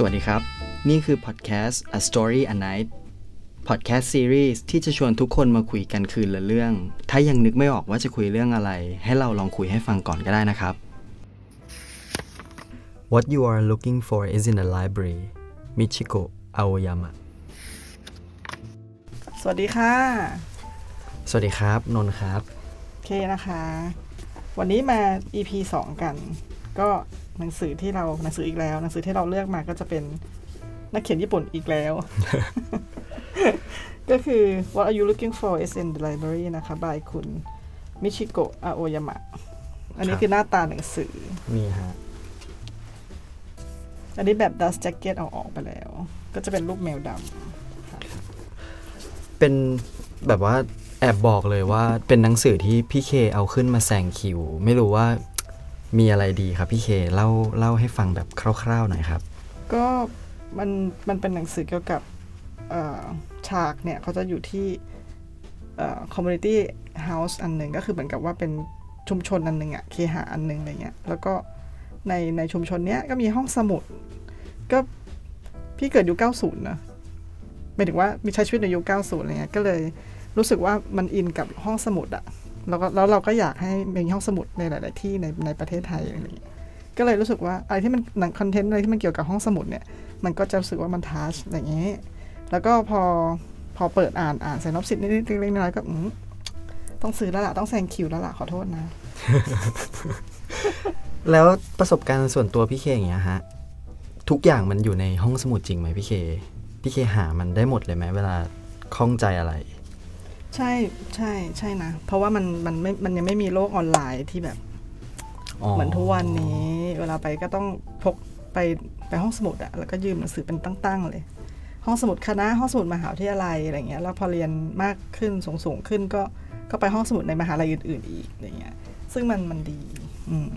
สวัสดีครับ นี่คือพอดแคสต์ A Story a Night พอดแคสต์ซีรีส์ที่จะชวนทุกคนมาคุยกันคืนละเรื่อง ถ้ายังนึกไม่ออกว่าจะคุยเรื่องอะไร ให้เราลองคุยให้ฟังก่อนก็ได้นะครับ What you are looking for is in the library Michiko Aoyama สวัสดีค่ะ สวัสดีครับ นนท์ครับ โอเคนะคะ วันนี้มา EP 2 กัน ก็หนังสือที่เราหนังสืออีกแล้ว หนังสือที่เราเลือกมาก็จะเป็นนักเขียนญี่ปุ่นอีกแล้ว ก็คือ What are you looking for is in the library นะคะ บายคุณมิชิโกะอาโอยามะ อันนี้ครับคือหน้าตาหนังสือมีฮะ อันนี้แบบ dust jacket เอาออกไปแล้ว ก็จะเป็นรูปแมวดเป็นแบบว่าแอบบอกเลยว่าเป็นหนังสือที่พี่เคเอาขึ้นมาแซงคิว ไม่รู้ว่า มีอะไรดีครับพี่เคเล่าเล่าให้ฟังแบบคร่าวๆหน่อยครับ ก็มันมันเป็นหนังสือเกี่ยวกับฉากเนี่ยเขาจะอยู่ที่เอ่อ community house อันหนึ่งก็คือเหมือนกับว่าเป็นชุมชนอันหนึ่งอะเคหะอันหนึ่งอะไรเงี้ยแล้วก็ในในชุมชนเนี้ยก็มีห้องสมุด ก็พี่เกิดยุค90นะหมายถึงว่ามีใช้ชีวิตในยุค90อะไรเงี้ยก็เลยรู้สึกว่ามันอินกับห้องสมุดอะ แล้วก็แล้วเราก็อยากให้มีห้องสมุดในหลาย ๆ ที่ในในประเทศไทยอะไรเงี้ยก็เลยรู้สึกว่าอะไรที่มันหนังคอนเทนต์อะไรที่มันเกี่ยวกับห้องสมุดเนี่ยมันก็จะรู้สึกว่ามันทัชอะไรอย่างเงี้ยแล้วก็พอพอเปิดอ่านอ่านไซนอปซิสนิดๆเล็กๆน้อยๆก็อืมต้องซื้อแล้วล่ะต้องแซงคิวแล้วล่ะขอโทษนะ แล้วประสบการณ์ส่วนตัวพี่เคอย่างเงี้ยฮะทุกอย่างมันอยู่ในห้องสมุดจริงไหมพี่เคพี่เคหามันได้หมดเลยไหมเวลาข้องใจอะไร ใช่ใช่ใช่นะ เพราะว่ามันมันไม่มันยังไม่มีโลกออนไลน์ที่แบบ เหมือนทุกวันนี้ เวลาไปก็ต้องพกไปไปห้องสมุดอะแล้วก็ยืมหนังสือเป็นตั้งๆเลย ห้องสมุดคณะห้องสมุดมหาวิทยาลัยอะไรเงี้ยแล้วพอเรียนมากขึ้นสูงสูงๆขึ้นก็ก็ไปห้องสมุดในมหาลัยอื่น ๆ อีกอะไรเงี้ย ซึ่งมันมันดี อืม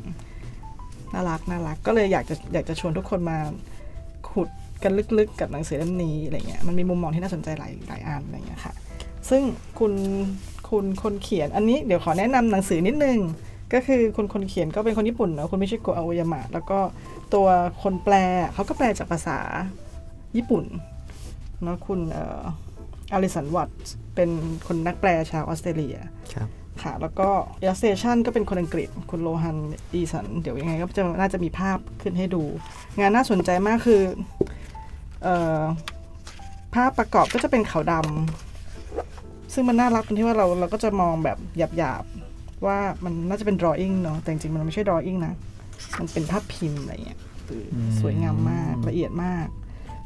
น่ารักน่ารัก ก็เลยอยากจะอยากจะชวนทุกคนมาขุดกันลึกๆ กับหนังสือเล่มนี้อะไรเงี้ยมันมีมุมมองที่น่าสนใจหลายหลายอันอะไรเงี้ยค่ะ ซึ่งคุณคุณคนเขียนอันนี้เดี๋ยวขอแนะนำหนังสือนิดนึง ก็คือคนคนเขียนก็เป็นคนญี่ปุ่นเนอะคุณมิชิโกะอาโอยามะแล้วก็ตัวคนแปลเขาก็แปลจากภาษาญี่ปุ่นเนอะคุณเอ่ออลิสันวัตเป็นคนนักแปลชาวออสเตรเลียครับค่ะแล้วก็ illustration ก็เป็นคนอังกฤษ คุณโลฮันอีสัน เดี๋ยวยังไงก็จะน่าจะมีภาพขึ้นให้ดู งานน่าสนใจมากคือเอ่อภาพประกอบก็จะเป็นขาวดำ ซึ่งมันน่ารักตรงที่ว่าเราเราก็จะมองแบบหยาบๆ ว่ามันน่าจะเป็น drawing เนาะแต่จริงๆ มันไม่ใช่ drawing นะ มันเป็นภาพพิมพ์อะไรเงี้ยเอออมสวยงามมากละเอียดมาก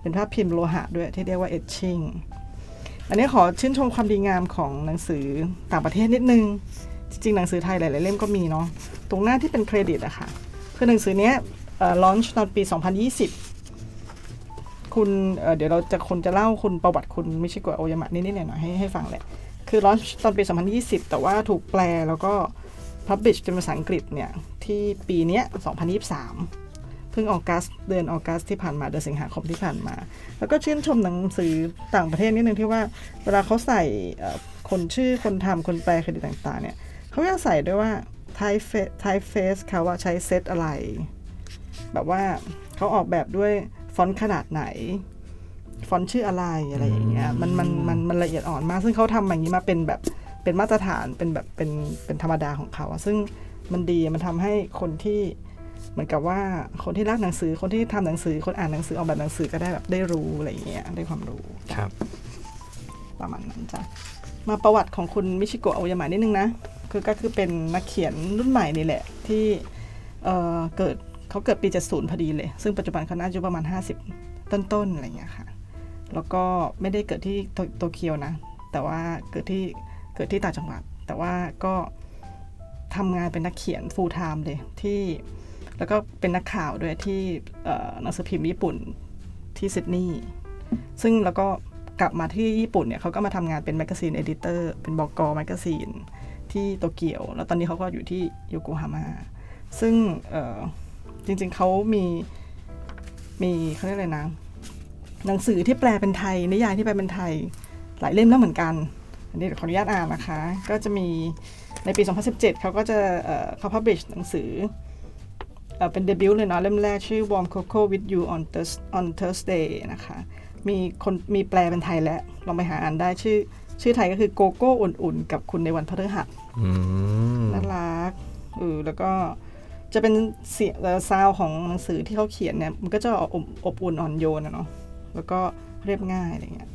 เป็นภาพพิมพ์โลหะด้วยที่เรียกว่า etching อันนี้ขอชื่นชมความดีงามของหนังสือต่างประเทศนิดนึง จริงๆ หนังสือไทยหลายๆเล่มก็มีเนาะตรงหน้าที่เป็นเครดิตอะค่ะคือหนังสือเนี้ยเอ่อ launch ตอนปี 2020 คุณเเดี๋ยวเราจะคนจะเล่าคุณประวัติคุณมิชิโกะโอยามะนิดๆหน่อยๆให้ให้ฟังแหละ คือ launch ตอนปี 2020 แต่ว่าถูกแปลแล้วก็ publish เป็นภาษาอังกฤษเนี่ย ที่ปีเนี้ย 2023 เพิ่ง August เดือน August ที่ผ่านมาเดือนสิงหาคมที่ผ่านมา แล้วก็ชื่นชมหนังสือต่างประเทศนิดนึงที่ว่าเวลาเขาใส่คนชื่อคนทำคนแปลคดิตต่างๆ เนี่ยเขาจะใส่ด้วยว่า typeface typeface เขาว่าใช้เซตอะไร แบบว่าเขาออกแบบด้วย ฟอนต์ขนาดไหน ฟอนต์ชื่ออะไรอะไรอย่างเงี้ยมันมันมันมันละเอียดอ่อนมาก ซึ่งเขาทำอย่างนี้มาเป็นแบบเป็นมาตรฐานเป็นแบบเป็นเป็นธรรมดาของเขาอะซึ่งมันดีมันทำให้คนที่เหมือนกับว่าคนที่รักหนังสือคนที่ทำหนังสือคนอ่านหนังสือออกแบบหนังสือก็ได้แบบได้รู้อะไรอย่างเงี้ยได้ความรู้ครับ ประมาณนั้นจ้ะมาประวัติของคุณมิชิโกะอาโอยามะนิดนึงนะคือก็คือเป็นนักเขียนรุ่นใหม่นี่แหละที่เอ่อเกิด เขาเกิดปี 70 พอดีเลย ซึ่งปัจจุบันเขาน่าจะประมาณ 50 ต้นๆ อะไรอย่างเงี้ยค่ะ แล้วก็ไม่ได้เกิดที่โตเกียวนะ แต่ว่าเกิดที่เกิดที่ต่างจังหวัด แต่ว่าก็ทำงานเป็นนักเขียน full time เลยที่ แล้วก็เป็นนักข่าวด้วยที่หนังสือพิมพ์ญี่ปุ่นที่ซิดนีย์ซึ่งแล้วก็กลับมาที่ญี่ปุ่นเนี่ยเขาก็มาทำงานเป็น magazine editor เป็นบอกอ magazine ที่โตเกียว แล้วตอนนี้เขาก็อยู่ที่โยโกฮาม่าซึ่งเจริงๆเขามีมีเขาเรียกอะไรนะหนังสือที่แปลเป็นไทยนิยายที่แปลเป็นไทยหลายเล่มแล้วเหมือนกัน อันนี้เดี๋ยวขออนุญาตอ่านนะคะ ก็จะมีในปี 2017 เขาก็จะเอ่อเขาพับลิชหนังสือเอ่อเป็นเดบิวต์เลยเนาะเล่มแรกชื่อ Warm Cocoa with You on Thurs on Thursday นะคะ มีคนมีแปลเป็นไทยแล้ว ลองไปหาอ่านได้ชื่อ ชื่อไทยก็คือโกโก้อุ่นๆ กับคุณในวันพฤหัสอืมน่ารักเออแล้วก็ จะเป็นเสียงซาวของหนังสือที่เขาเขียนเนี่ยมันก็จะอบอบอุ่นอ่อนโยนอะเนาะแล้วก็เรียบง่ายอะไรเงี้ย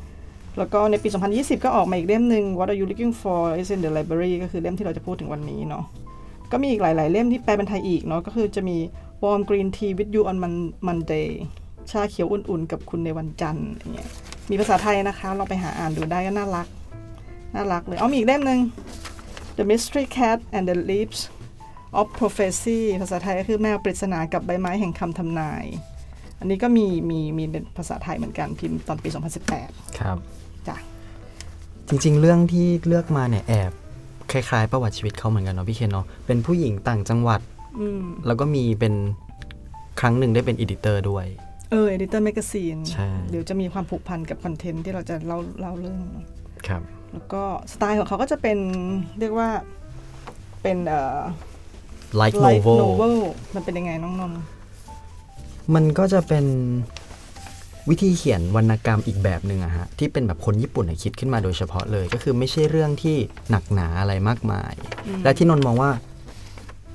แล้วก็ในปี 2020 ก็ออกมาอีกเล่มหนึ่ง What are you looking for is in the library ก็คือเล่มที่เราจะพูดถึงวันนี้เนาะก็มีอีกหลาย ๆ เล่มที่แปลเป็นไทยอีกเนาะก็คือจะมี Warm Green Tea with you on Mon- Monday ชาเขียวอุ่น ๆ กับคุณในวันจันทร์อย่างเงี้ยมีภาษาไทยนะคะลองไปหาอ่านดูได้ก็น่ารัก น่ารักเลย เอามีอีกเล่มหนึ่ง The Mystery Cat and the Leaves of Prophecy ภาษาไทยก็คือแมวปริศนากับใบไม้แห่งคำทำนาย อันนี้ก็มีมีมีเป็นภาษาไทยเหมือนกันพิมพ์ตอนปี 2018 ครับจ้ะจริง ๆ เรื่องที่เลือกมาเนี่ยแอบคล้ายๆ ประวัติชีวิตเขาเหมือนกันเนาะพี่เคนเนาะเป็นผู้หญิงต่างจังหวัดอืมแล้วก็มีเป็นครั้งหนึ่งได้เป็นอีดิเตอร์ด้วย เออ Editor Magazine ใช่เดี๋ยวจะมีความผูกพันกับคอนเทนต์ที่เราจะเล่าเล่าเรื่องเนอะครับ แล้วก็สไตล์ของเขาก็จะเป็นเรียกว่าเป็นเอ่อ Light light novel novel มันเป็นยังไงน้องนนท์มันก็จะเป็นวิธีเขียนวรรณกรรมอีกแบบหนึ่งอะฮะ ที่เป็นแบบคนญี่ปุ่นอะคิดขึ้นมาโดยเฉพาะเลย ก็คือไม่ใช่เรื่องที่หนักหนาอะไรมากมาย และที่นนท์มองว่า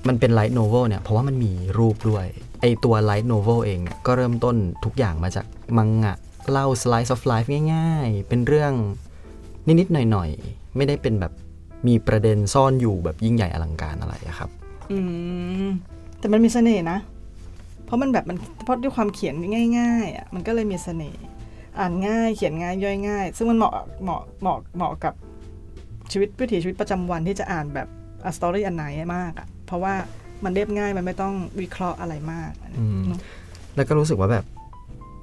มันเป็นไลท์โนเวลเนี่ย เพราะว่ามันมีรูปด้วย ไอตัวไลท์โนเวลเองเนี่ย ก็เริ่มต้นทุกอย่างมาจากมังงะ เล่า slice of life ง่าย ๆ เป็นเรื่องนิด ๆ หน่อย ๆ ไม่ได้เป็นแบบมีประเด็นซ่อนอยู่แบบยิ่งใหญ่อลังการอะไรอะครับ อืมแต่มันมีเสน่ห์นะ เพราะมันแบบมันเพราะด้วยความเขียนง่ายๆอะมันก็เลยมีเสน่ห์อ่านง่ายเขียนง่ายย่อยง่าย ซึ่งมันเหมาะเหมาะเหมาะเหมาะกับชีวิตวิถีชีวิตประจำวันที่จะอ่านแบบ a story อันไหนมากอะเพราะว่ามันเรียบง่ายมันไม่ต้องวิเคราะห์อะไรมากอืมเนอะแล้วก็รู้สึกว่าแบบ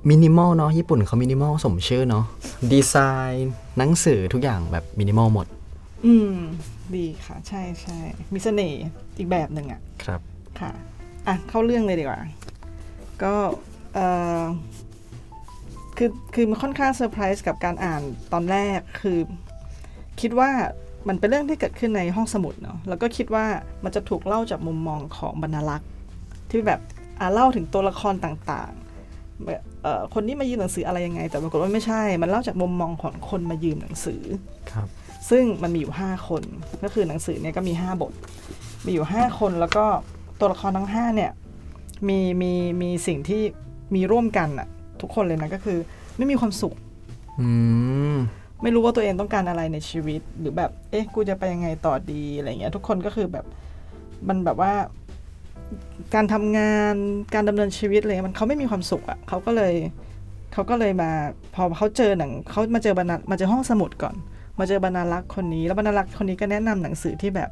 มินิมอลเนาะญี่ปุ่นเขามินิมอลสมชื่อเนาะดีไซน์หนังสือทุกอย่างแบบมินิมอลหมด อืม ดีค่ะ ใช่ใช่มีเสน่ห์อีกแบบหนึ่งอะครับค่ะอะเข้าเรื่องเลยดีกว่า ก็เออคือคือมันค่อนข้างเซอร์ไพรส์กับการอ่านตอนแรกคือ คิดว่ามันเป็นเรื่องที่เกิดขึ้นในห้องสมุดเนาะแล้วก็คิดว่ามันจะถูกเล่าจากมุมมองของบรรณารักษ์ที่แบบอ่าเล่าถึงตัวละครต่างๆแบบเอ่อคนนี้มายืมหนังสืออะไรยังไง แต่ปรากฏว่าไม่ใช่ มันเล่าจากมุมมองของคนมายืมหนังสือครับ ซึ่งมันมีอยู่ 5 คน ก็คือหนังสือเนี่ยก็มี 5 บท มีอยู่ 5 คนแล้วก็ตัวละครทั้ง5เนี่ยมีมีมีสิ่งที่มีร่วมกันอะทุกคนเลยนะก็คือไม่มีความสุขอืมไม่รู้ว่าตัวเองต้องการอะไรในชีวิต หรือแบบ เอ๊ะ กูจะไปยังไงต่อดีอะไรเงี้ย ทุกคนก็คือแบบมันแบบว่า การทำงานการดำเนินชีวิตอะไรเงี้ยมันเขาไม่มีความสุขอะ่ะเขาก็เลยเขาก็เลยมา พอเขาเจอหนังเขามาเจอบรรณามาเจอห้องสมุดก่อน มาเจอบรรณารักษ์คนนี้ แล้วบรรณารักษ์คนนี้ก็แนะนำหนังสือที่แบบ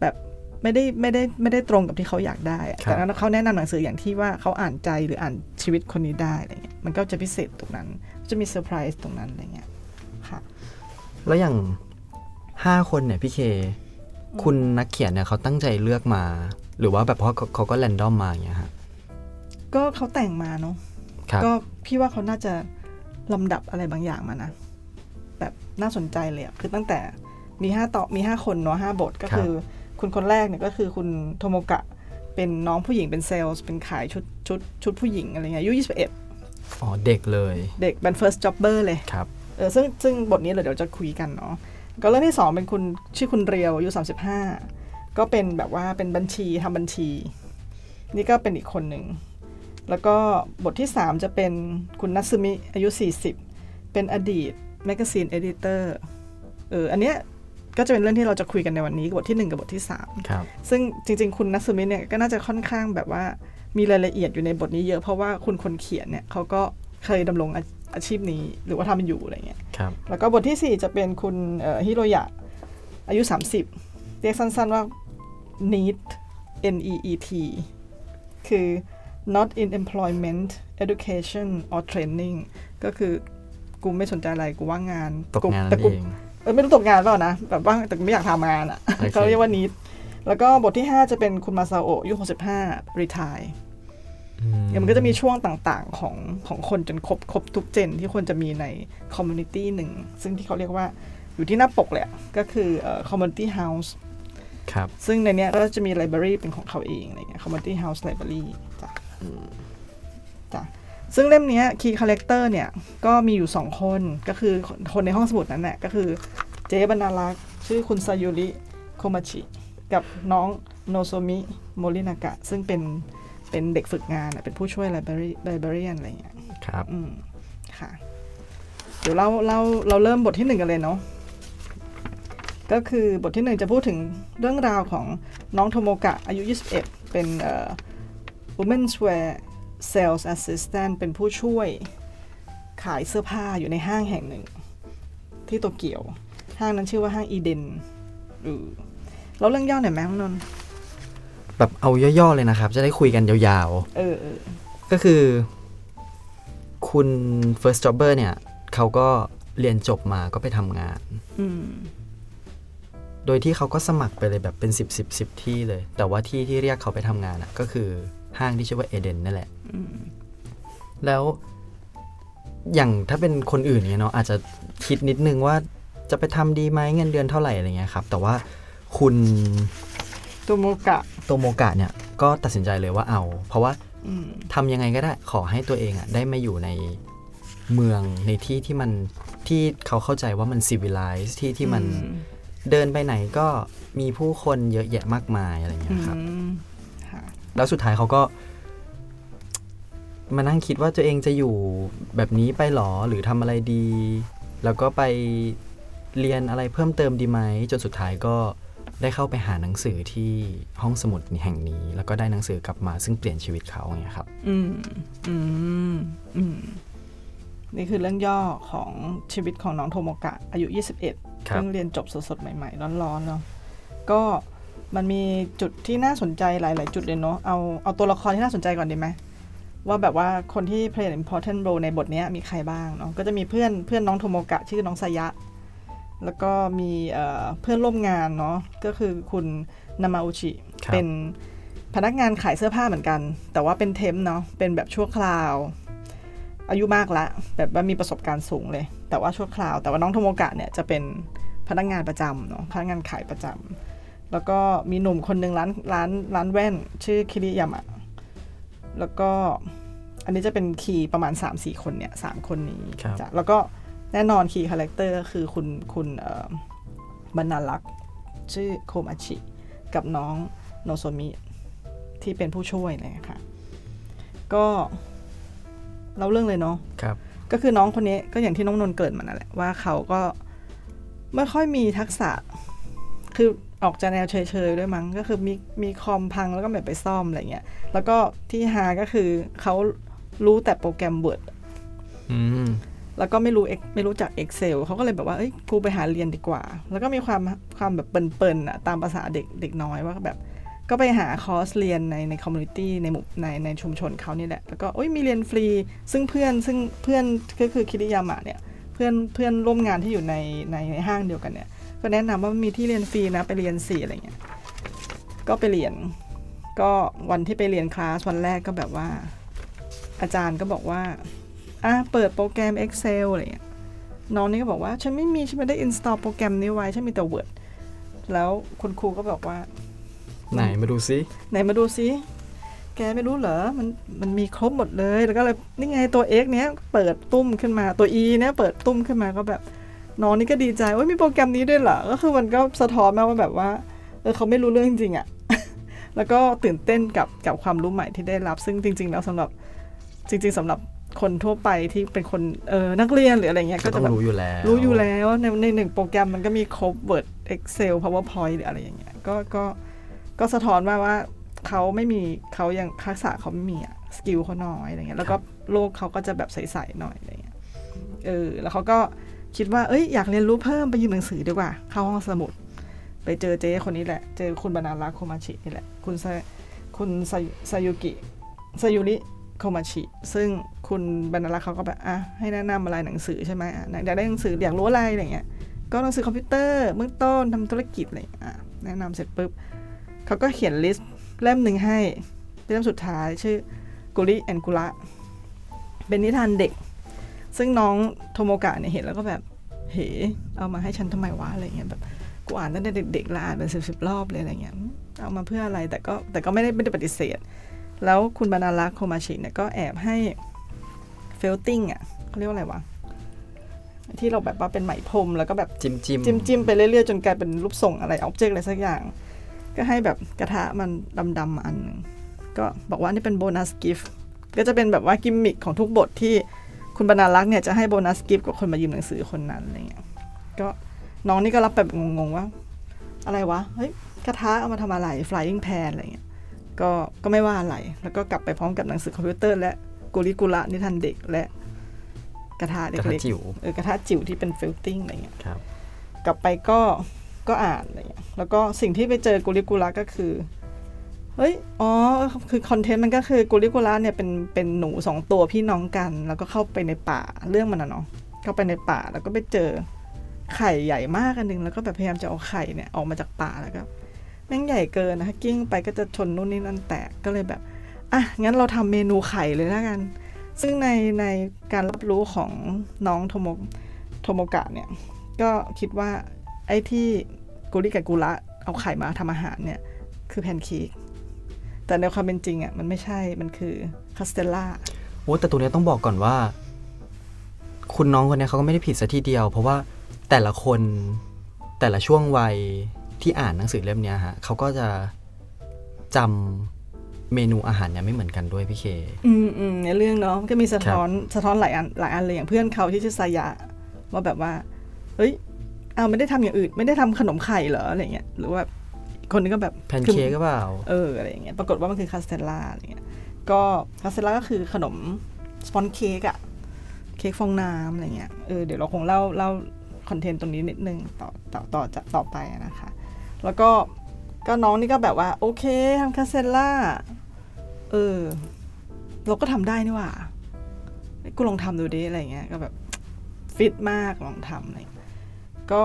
แบบไม่ได้ไม่ได้ไม่ได้ตรงกับที่เขาอยากได้อะครับแต่นั้นเขาแนะนำหนังสืออย่างที่ว่าเขาอ่านใจหรืออ่านชีวิตคนนี้ได้อะไรเงี้ยมันก็จะพิเศษตรงนั้น จะมีเซอร์ไพรส์ตรงนั้นอะไรเงี้ยค่ะ แล้วอย่างห้าคนเนี่ยพี่เค คุณนักเขียนเนี่ยเขาตั้งใจเลือกมา หรือว่าแบบเพราะเขาเขาก็ random มาอย่างเงี้ยฮะก็เขาแต่งมาเนาะครับก็พี่ว่าเขาน่าจะลำดับอะไรบางอย่างมานะแบบ น่าสนใจเลยอะคือตั้งแต่มีห้าต่อมีห้าคนเนาะห้าบทก็คือคุณคนแรกเนี่ยก็คือคุณโทโมกะเป็นน้องผู้หญิงเป็นเซลล์เป็นขายชุดชุดชุดผู้หญิงอะไรเงี้ยอายุยี่สิบเอ็ดอ๋อ เด็กเลย เด็กเป็น first jobber เลยครับเออซึ่งซึ่งบทนี้เดี๋ยวจะคุยกันเนาะก็เรื่องที่สองเป็นคุณชื่อคุณเรียวอายุ35ก็เป็นแบบว่าเป็นบัญชีทำบัญชี นี่ก็เป็นอีกคนหนึ่ง แล้วก็บทที่3จะเป็นคุณนัตสึมิอายุ40เป็นอดีต magazine editorเอออันเนี้ยก็จะเป็นเรื่องที่เราจะคุยกันในวันนี้บทที่ 1 กับบทที่3ครับซึ่งจริง ๆ คุณนัตสึมิเนี่ยก็น่าจะค่อนข้างแบบว่ามีรายละเอียดอยู่ในบทนี้เยอะเพราะว่าคุณคนเขียนเนี่ยเขาก็เคยดำรงอาอาชีพนี้หรือว่าทำอยู่อะไรเงี้ยครับแล้วก็บทที่ 4 จะเป็นคุณเอ่อฮิโรยะอายุ 30 เรียกสั้นๆว่า NEET N E E T คือ not in employment education or training ก็คือ กูไม่สนใจอะไรกูว่างงานตกงานแต่นั่นกูเองเออไม่รู้ตกงานเปล่านะแบบว่างแต่ไม่อยากทำงานอะโอเคเขาเรียกว่า NEET แล้วก็บทที่ 5 จะเป็นคุณมาซาโอะอายุ65 retire อืมเดี๋ยวมันก็จะมีช่วงต่างๆของของคนจนครบครบทุกเจนที่ควรจะมีใน community หนึ่ง ซึ่งที่เขาเรียกว่าอยู่ที่หน้าปกเลยอะก็คือ community house ครับซึ่งในเนี้ยก็จะมี library เป็นของเขาเองอะไรเงี้ย community house library จ้ะจ้ะ ซึ่งเล่มเนี้ย key collector เนี่ย ก็มีอยู่สองคนก็คือคนในห้องสมุดนั้นแหละก็คือเจ๊บรรณารักษ์ชื่อคุณซายุริโคมาชิ กับน้องโนโซมิโมรินากะ ซึ่งเป็นเป็นเด็กฝึกงานอะเป็นผู้ช่วย library librarian อะไรเงี้ยครับอืมค่ะ เดี๋ยวเราเราเราเริ่มบทที่หนึ่งกันเลยเนาะก็คือบทที่หนึ่งจะพูดถึงเรื่องราวของน้องโทโมกะอายุ 21 เป็นเอ่อ women's wear sales assistant เป็นผู้ช่วยขายเสื้อผ้าอยู่ในห้างแห่งหนึ่ง ที่โตเกียว ห้างนั้นชื่อว่าห้างอีเดนหรือเราเรื่องย่อหน่อยไหมน้องนนท์แบบเอาย่อๆเลยนะครับ จะได้คุยกันยาวเออเออๆก็คือ คุณ first jobber เนี่ย เขาก็เรียนจบมาก็ไปทำงานอืมโดยที่เขาก็สมัครไปเลยแบบเป็น10 10 10ที่เลย แต่ว่าที่ที่เรียกเขาไปทำงานอะก็คือห้างที่ชื่อว่าเอเดนนั่นแหละอืม แล้วอย่างถ้าเป็นคนอื่นเนี่ยเนาะอาจจะคิดนิดนึงว่าจะไปทำดีไหมเงินเดือนเท่าไหร่อะไรเงี้ยครับ แต่ว่าคุณโทโมกะโตโมกะเนี่ยก็ตัดสินใจเลยว่าเอา เพราะว่าอืมทำยังไงก็ได้ขอให้ตัวเองอะได้มาอยู่ในเมืองในที่ที่มันที่เขาเข้าใจว่ามัน civilized ที่ที่มันอืมเดินไปไหนก็มีผู้คนเยอะแยะมากมายอะไรเงี้ยครับอืมค่ะแล้วสุดท้ายเขาก็ มานั่งคิดว่าตัวเองจะอยู่แบบนี้ไปหรอหรือทำอะไรดี แล้วก็ไปเรียนอะไรเพิ่มเติมดีไหมจนสุดท้ายก็ได้เข้าไปหาหนังสือที่ห้องสมุดแห่งนี้ แล้วก็ได้หนังสือกลับมาซึ่งเปลี่ยนชีวิตเขาอย่างเงี้ยครับ อืมอืมอืมนี่คือเรื่องย่อของชีวิตของน้องโทโมกะ อายุ 21ครับเพิ่งเรียนจบสดๆ ใหม่ๆ ร้อนๆเนาะก็มันมีจุดที่น่าสนใจหลาย ๆ จุดเลยเนาะเอาเอาตัวละครที่น่าสนใจก่อนดีไหม ว่าแบบว่าคนที่ play an important role ในบทเนี้ยมีใครบ้างเนาะก็จะมีเพื่อนเพื่อนน้องโทโมกะชื่อน้องไซยะ แล้วก็มีเอ่อเพื่อนร่วมงานเนาะก็คือคุณนามาอุชิครับเป็นพนักงานขายเสื้อผ้าเหมือนกัน แต่ว่าเป็น temp เนาะเป็นแบบชั่วคราว อายุมากละแบบว่ามีประสบการณ์สูงเลย แต่ว่าชั่วคราว แต่ว่าน้องโทโมกะเนี่ยจะเป็นพนักงานประจำเนาะพนักงานขายประจำแล้วก็มีหนุ่มคนหนึ่งร้านร้านร้านแว่น ชื่อคิริยามะ แล้วก็อันนี้จะเป็น key ประมาณ 3-4 คนเนี่ยสามคนนี้ครับจ้ะแล้วก็แน่นอน key character ก็คือคุณคุณเอ่อบรรณารักษ์ชื่อโคมาชิกับน้องโนโซมิที่เป็นผู้ช่วยเลยค่ะ ก็เล่าเรื่องเลยเนาะครับ ก็คือน้องคนนี้ก็อย่างที่น้องนนท์เกริดมานั่นแหละว่าเขาก็ไม่ค่อยมีทักษะ คือ ออกจะแนวเฉยๆด้วยมั้งก็คือมีมีคอมพังแล้วก็แบบไปซ่อมอะไรเงี้ยแล้วก็ที่ฮาก็คือเขารู้แต่โปรแกรม Word อืมแล้วก็ไม่รู้ Ex- ไม่รู้จัก Excel เขาก็เลยแบบว่าเอ้ยกูไปหาเรียนดีกว่า แล้วก็มีความความแบบเปิ่นๆอะตามภาษาเด็กเด็กน้อยว่าแบบ ก็ไปหาคอร์สเรียนในใน community ในหมู่ในในชุมชนเขานี่แหละ แล้วก็โอ้ยมีเรียนฟรี ซึ่งเพื่อนซึ่งเพื่อนก็คือคิริยามะเนี่ย เพื่อนเพื่อนร่วมงานที่อยู่ในในในห้างเดียวกันเนี่ย ก็แนะนำว่ามีที่เรียนฟรีนะไปเรียนสิอะไรเงี้ยก็ไปเรียน ก็วันที่ไปเรียนคลาสวันแรกก็แบบว่า อาจารย์ก็บอกว่าอะเปิดโปรแกรม Excel อะไรเงี้ยน้องนี่ก็บอกว่า ฉันไม่มีฉันไม่ได้ install โปรแกรมนี้ไว้ฉันมีแต่ Word แล้วคุณครูก็บอกว่า ไหนมาดูซิไหนมาดูซิแกไม่รู้เหรอ มัน มันมีครบหมดเลย แล้วก็เลยนี่ไงตัว X เนี้ยเปิดตุ้มขึ้นมา ตัว E เนี้ยเปิดตุ้มขึ้นมาก็แบบ น้องนี่ก็ดีใจว่ามีโปรแกรมนี้ด้วยเหรอก็คือมันก็สะท้อนมาว่าแบบว่าเออเขาไม่รู้เรื่องจริงๆอะแล้วก็ตื่นเต้นกับกับความรู้ใหม่ที่ได้รับ ซึ่งจริง ๆ แล้วสำหรับจริง ๆสำหรับคนทั่วไปที่เป็นคนเออนักเรียนหรืออะไรเงี้ยก็ก็ต้อจะงแบบรู้อยู่แล้วรู้อยู่แล้วในในหนึ่งโปรแกรมมันก็มีครบ Word Excel PowerPoint หรืออะไรอย่างเงี้ยก็ก็ก็สะท้อนมาว่าเขาไม่มีเขายังทักษะเขาไม่มีอะสกิลเขาน้อยอะไรเงี้ยแล้วก็โลกเขาก็จะแบบใสๆหน่อยอะไรเงี้ยเออแล้วเขาก็ คิดว่าเอ้ยอยากเรียนรู้เพิ่มไปยืมหนังสือดีกว่า เข้าห้องสมุด ไปเจอเจ๊คนนี้แหละ เจอคุณบรรณารักษ์โคมาชินี่แหละ คุณซคุณซาซายุกิซายุริโคมาชิ ซึ่งคุณบรรณารักษ์เขาก็แบบอะให้แนะนำอะไรหนังสือใช่ไหมอะอยากได้หนังสืออยากรู้อะไรอะไรเงี้ย ก็หนังสือคอมพิวเตอร์เบื้องต้นทำธุรกิจอะไรอะแนะนำเสร็จปุ๊บเขาก็เขียนลิสต์เล่มหนึ่งให้เป็นเล่มสุดท้ายชื่อกุริ and กุระเป็นนิทานเด็ก ซึ่งน้องโทโมกะเนี่ยเห็นแล้วก็แบบเหเอามาให้ฉันทำไมวะอะไรเงี้ยแบบกูอ่านตั้งแต่เด็กๆและอ่านเป็นสิบสิบรอบเลยอะไรเงี้ยเอามาเพื่ออะไรแต่ก็แต่ก็ไม่ได้ไม่ได้ปฏิเสธ แล้วคุณบรรณารักษ์โคมาชิเนี่ยก็แอบให้ felting อะเขาเรียกว่าอะไรวะที่เราแบบว่าเป็นไหมพรมแล้วก็แบบจิ้มจิ้มจิ้มจิ้มไปเรื่อยๆ จนกลายเป็นรูปทรงอะไร object อะไรสักอย่าง ก็ให้แบบกระทะมันดำๆมาอันหนึ่งก็บอกว่านี่เป็น bonus giftก็จะเป็นแบบว่ากิมมิคของทุกบทที่ คุณบรรณารักษ์เนี่ยจะให้ bonus gift กับคนมายืมหนังสือคนนั้นอะไรเงี้ยก็น้องนี่ก็รับแบบงงๆว่า อะไรวะ เฮ้ยกระทะเอามาทำอะไร frying pan อะไรเงี้ยก็ก็ไม่ว่าอะไร แล้วก็กลับไปพร้อมกับหนังสือคอมพิวเตอร์และกุลิกุละนิทานเด็กและกระทะเล็กกระทะจิ๋วๆเออกระทะจิ๋วที่เป็น felting อะไรเงี้ยครับ กลับไปก็ก็อ่านอะไรเงี้ยแล้วก็สิ่งที่ไปเจอกุลิกุละก็คือ เฮ้ย อ๋อ คือคอนเทนต์มันก็คือกุลิกุละเนี่ยเป็นเป็นหนูสองตัวพี่น้องกัน แล้วก็เข้าไปในป่าเรื่องมันอะเนาะเข้าไปในป่าแล้วก็ไปเจอไข่ใหญ่มากอันหนึงแล้วก็แบบพยายามจะเอาไข่เนี่ยออกมาจากป่าแล้วก็แม่งใหญ่เกินนะคะกิ้งไปก็จะชนนู่นนี่นั่นแตกก็เลยแบบอะงั้นเราทำเมนูไข่เลยแล้วกัน ซึ่งในในการรับรู้ของน้องโทโมโทโมกะเนี่ยก็คิดว่าไอ้ที่กุริกับกุระเอาไข่มาทำอาหารเนี่ยคือแพนเค้ก แต่ในความเป็นจริงอะมันไม่ใช่ มันคือคาสเตลล่าโอ้แต่ตัวเนี้ยต้องบอกก่อนว่า คุณน้องคนเนี้ยเขาก็ไม่ได้ผิดซะทีเดียว เพราะว่าแต่ละคนแต่ละช่วงวัยที่อ่านหนังสือเล่มเนี้ยฮะเขาก็จะจำเมนูอาหารเนี่ยไม่เหมือนกันด้วยพี่เค อืมอืมในเรื่องเนาะก็มีสะท้อนสะท้อนหลายอันหลายอันเลยอย่างเพื่อนเขาที่ชื่อสายะว่าแบบว่า เฮ้ยเอาไม่ได้ทำอย่างอื่น ไม่ได้ทำขนมไข่เหรออะไรเงี้ยหรือว่าอีก คนนึงก็แบบแพนเค้กก็เปล่า เอออะไรอย่างเงี้ยปรากฏว่ามันคือคาสเตลล่าอะไรเงี้ยก็คาสเตลล่าก็คือขนม sponge cake อะเค้กฟองน้ำอะไรเงี้ยเออเดี๋ยวเราคงเล่าเล่า content ตรงนี้นิดนึงต่อต่อต่อจากต่อไปนะคะ แล้วก็ก็น้องนี่ก็แบบว่า โอเคทำคาสเตลล่าเออ เราก็ทำได้นี่หว่าเอ้ยกูลองทำดูดิอะไรเงี้ย ก็แบบ ฟิตมากลองทำอะไรเงี้ยก็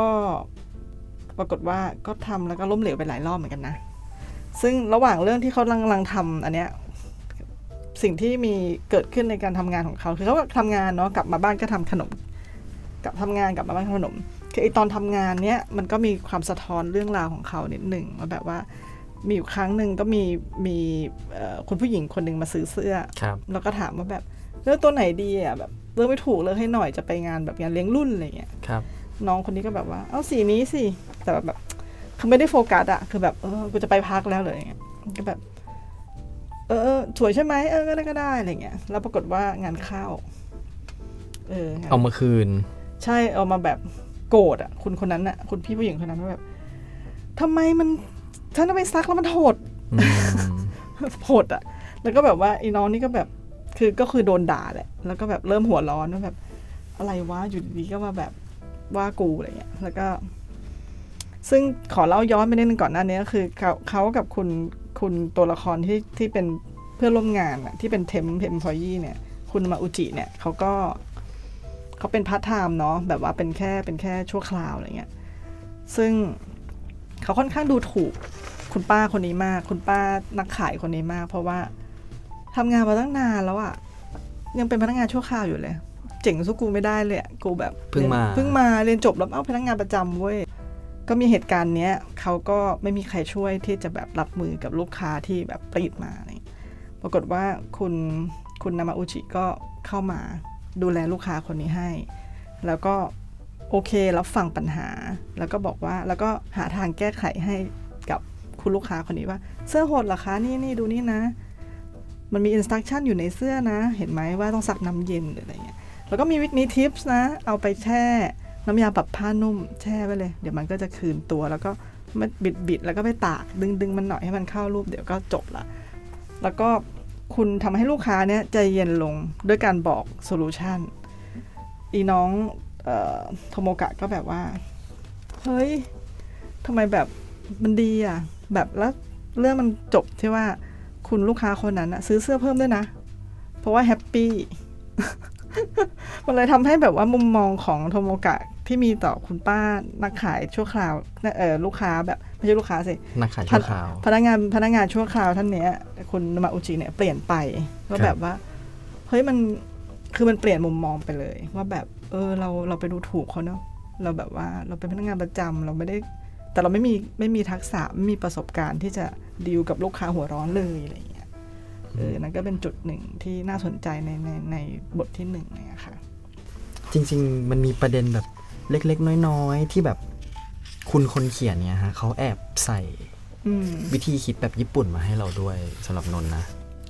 ปรากฏว่าก็ทำแล้วก็ล้มเหลวไปหลายรอบเหมือนกันนะ ซึ่งระหว่างเรื่องที่เขากำลังทำอันเนี้ยสิ่งที่มีเกิดขึ้นในการทำงานของเขาคือเขาก็ทำงานเนาะกลับมาบ้านก็ทำขนมกลับทำงานกลับมาบ้านทำขนมคือไอตอนทำงานเนี้ยมันก็มีความสะท้อนเรื่องราวของเขานิดหนึ่งว่าแบบว่ามีอยู่ครั้งหนึ่งก็มีมีเอ่อคุณผู้หญิงคนหนึ่งมาซื้อเสื้อครับแล้วก็ถามว่าแบบเลือกตัวไหนดีอะแบบเลือกไม่ถูกเลือกให้หน่อยจะไปงานแบบงานเลี้ยงรุ่นอะไรเงี้ยครับ น้องคนนี้ก็แบบว่า เอาสีนี้สิ แต่แบบแบบคือไม่ได้โฟกัสอะคือแบบเออกูจะไปพักแล้วเลยอย่างเงี้ยก็แบบ เออเออสวยใช่ไหมเออก็ได้ก็ได้อะไรเงี้ยแล้วปรากฏว่างานเข้าเอองานเอามาคืน ใช่เอามาแบบโกรธอะคุณคนนั้นอะคุณพี่ผู้หญิงคนนั้นว่าแบบทำไมมันฉันเอาไปซักแล้วมันโหดอืมโหดอะแล้วก็แบบว่าไอ้น้องนี่ก็แบบ คือก็คือโดนด่าแหละ แล้วก็แบบเริ่มหัวร้อนว่าแบบ อะไรวะอยู่ดีๆก็มาแบบ ว่ากูอะไรเงี้ยแล้วก็ ซึ่งขอเล่าย้อนไปนิดนึงก่อนหน้านี้ก็คือเขาเขากับคุณคุณตัวละครที่ที่เป็นเพื่อนร่วมงานอะที่เป็นเทมเพมพอยี่เนี่ย คุณมาอุจิเนี่ยเขาก็เขาเป็นพาร์ทไทม์เนาะแบบว่าเป็นแค่เป็นแค่ชั่วคราวอะไรเงี้ยซึ่งเขาค่อนข้างดูถูกคุณป้าคนนี้มาก คุณป้านักขายคนนี้มาก เพราะว่าทำงานมาตั้งนานแล้วอะยังเป็นพนักงานชั่วคราวอยู่เลย เจ๋งสู้กูไม่ได้เลยอะกูแบบเพิ่งมาเพิ่งมาเรียนจบแล้วเอ้าพนักงานประจำเว้ยก็มีเหตุการณ์เนี้ยเขาก็ไม่มีใครช่วยที่จะแบบรับมือกับลูกค้าที่แบบกรี๊ดมาอะไรอย่างเงี้ยปรากฏว่าคุณคุณนามาอุจิก็เข้ามาดูแลลูกค้าคนนี้ให้ แล้วก็โอเครับฟังปัญหา แล้วก็บอกว่าแล้วก็หาทางแก้ไขให้กับคุณลูกค้าคนนี้ว่า เสื้อโหดเหรอคะนี่นี่ดูนี่นะ มันมีอินสตั c ชั่นอยู่ในเสื้อนะ เห็นไหมว่าต้องซักน้ำเย็นหรืออะไรเงี้ย แล้วก็มีวิธีทิปส์นะ เอาไปแช่น้ำยาปรับผ้านุ่ม แช่ไว้เลย เดี๋ยวมันก็จะคืนตัว แล้วก็มันบิดบิดๆแล้วก็ไปตากดึงดึงมันหน่อยให้มันเข้ารูปเดี๋ยวก็จบละ แล้วก็คุณทำให้ลูกค้าเนี่ยใจเย็นลงด้วยการบอก solution อีน้องโทโมกะก็แบบว่า เฮ้ยทำไมแบบมันดีอะ แบบแล้วเรื่องมันจบที่ว่าคุณลูกค้าคนนั้นอะซื้อเสื้อเพิ่มด้วยนะ เพราะว่า happy มันเลยทำให้แบบว่ามุมมองของโทโมกะที่มีต่อคุณป้านักขายชั่วคราวเออลูกค้าแบบไม่ใช่ลูกค้าสินักขายชั่วคราวพนักงานพนักงานชั่วคราวท่านเนี้ยคุณนามาอุจิเนี่ยเปลี่ยนไปว่าครับแบบว่าเฮ้ยมันคือมันเปลี่ยนมุมมองไปเลย ว่าแบบ เออเราเราไปดูถูกเขาเนาะเราแบบว่าเราเป็นพนักงานประจำเราไม่ได้ แต่เราไม่มีไม่มีทักษะไม่มีประสบการณ์ที่จะดีลกับลูกค้าหัวร้อนเลยอะไรอย่างเงี้ย เออนั่นก็เป็นจุดหนึ่งที่น่าสนใจในในในบทที่หนึ่งเนี่ยค่ะ จริง ๆ มันมีประเด็นแบบเล็ก ๆ น้อยๆที่แบบคุณคนเขียนเนี่ยฮะเขาแอบใส่อืมวิธีคิดแบบญี่ปุ่นมาให้เราด้วยสำหรับนนท์นะ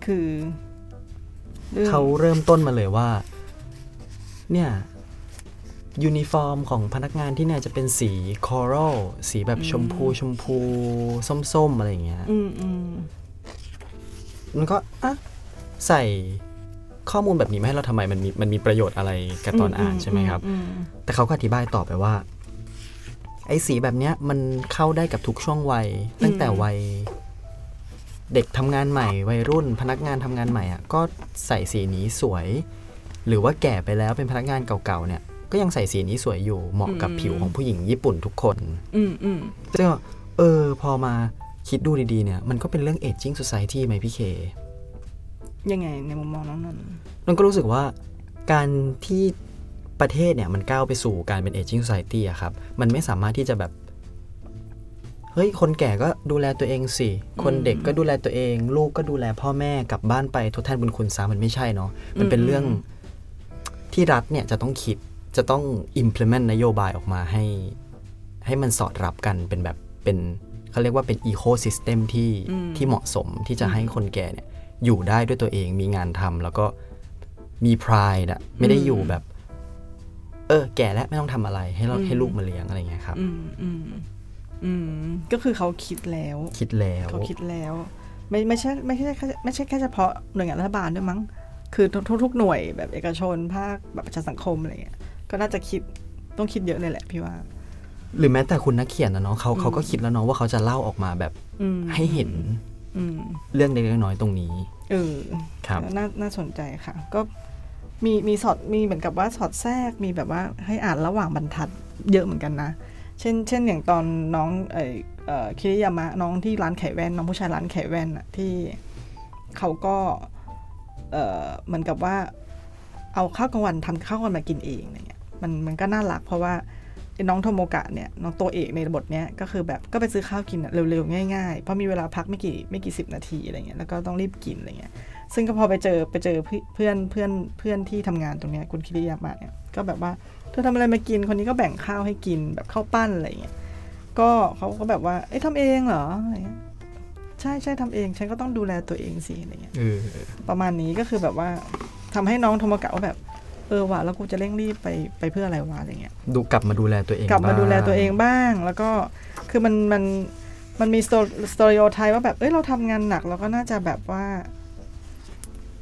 คือรื่องเขาเริ่มต้นมาเลยว่า เนี่ยยูนิฟอร์มของพนักงานที่เนี่ยจะเป็นสีคอรัลสีแบบชมพูชมพู ส้มๆ อะไรอย่างเงี้ยอื มอืมมันก็อะใส่ข้อมูลแบบนี้มาให้เราทำไมมันมีมันมีประโยชน์อะไรกับตอนอ่านใช่ไหมครับอืมแต่เขาก็อธิบายต่อไปว่า ไอ้สีแบบเนี้ยมันเข้าได้กับทุกช่วงวัย ตั้งแต่วัยเด็กทำงานใหม่วัยรุ่น พนักงานทำงานใหม่อะก็ใส่สีนี้สวย หรือว่าแก่ไปแล้วเป็นพนักงานเก่าๆเนี่ย ก็ยังใส่สีนี้สวยอยู่เหมาะกับผิวของผู้หญิงญี่ปุ่นทุกคน อืมอืมก็เออพอมา คิดดูดีๆเนี่ยมันก็เป็นเรื่อง aging society ไหมพี่เค ยังไงในมุมมองน้องนนท์นนก็รู้สึกว่าการที่ประเทศเนี่ยมันก้าวไปสู่การเป็น aging society อะครับ มันไม่สามารถที่จะแบบ เฮ้ย คนแก่ก็ดูแลตัวเองสิ คนเด็กก็ดูแลตัวเอง ลูกก็ดูแลพ่อแม่กลับบ้านไปทดแทนบุญคุณซะมันไม่ใช่เนาะมันเป็นเรื่องที่รัฐเนี่ยจะต้องคิดจะต้อง implement นโยบายออกมาให้ ให้มันสอดรับกันเป็นแบบเป็น เขาเรียกว่าเป็น ecosystem ที่ที่เหมาะสมที่จะให้คนแก่เนี่ยอยู่ได้ด้วยตัวเองมีงานทำแล้วก็มี pride อะไม่ได้อยู่แบบ เออ แก่แล้วไม่ต้องทำอะไร ให้เราให้ลูกมาเลี้ยงอะไรเงี้ยครับ อืมอืมอืมก็คือเขาคิดแล้ว คิดแล้วเขาคิดแล้ว ไม่ไม่ใช่ไม่ใช่แค่ไม่ใช่แค่เฉพาะหน่วยงานรัฐบาลด้วยมั้ง คือทุกทุกๆหน่วยแบบเอกชนภาคแบบประชาสังคมอะไรเงี้ยก็น่าจะคิดต้องคิดเยอะเลยแหละพี่ว่า หรือแม้แต่คุณนักเขียนนะเนาะเขาเขาก็คิดแล้วเนาะว่าเขาจะเล่าออกมาแบบอืมให้เห็นอืมเรื่องเล็กๆน้อยๆตรงนี้เออครับน่าน่าสนใจค่ะ ก็มีมีสอดมีเหมือนกับว่าสอดแทรกมีแบบว่าให้อ่านระหว่างบรรทัดเยอะเหมือนกันนะ เช่น เช่นอย่างตอนน้องเออเอ่อคิริยามะน้องที่ร้านไขแว่นน้องผู้ชายร้านไขแว่นอะที่เขาก็เออเหมือนกับว่า เอาข้าวกลางวันทำข้าวกลางวันมากินเองอะไรเงี้ยมันมันก็น่ารักเพราะว่าไอ้ น้องโทโมกะเนี่ยน้องตัวเอกในบทเนี้ยก็คือแบบก็ไปซื้อข้าวกินอะเร็วๆง่ายๆเพราะมีเวลาพักไม่กี่ไม่กี่สิบนาทีอะไรเงี้ยแล้วก็ต้องรีบกินอะไรเงี้ยซึ่งก็พอไปเจอไปเจอเพื่อนเพื่อนเพื่อนที่ทำงานตรงเนี้ยคุณคิริยามะเนี่ยก็แบบว่าเธอทำอะไรมากินคนนี้ก็แบ่งข้าวให้กินแบบข้าวปั้นอะไรเงี้ยก็เขาก็แบบว่าเอ้ยทำเองเหรออะไรเงี้ยใช่ใช่ทำเองฉันก็ต้องดูแลตัวเองสิอะไรเงี้ยเออประมาณนี้ก็คือแบบว่าทำให้น้องโทโมกะว่าแบบ เออว่ะแล้วกูจะเร่งรีบไปไปเพื่ออะไรวะอะไรเงี้ยดูกลับมาดูแลตัวเองกลับมาบ้งดูแลตัวเองบ้าง แล้วก็คือมันมันมันมีสตอริโอไทป์ว่าแบบเอ้ยเราทำงานหนักเราก็น่าจะแบบว่า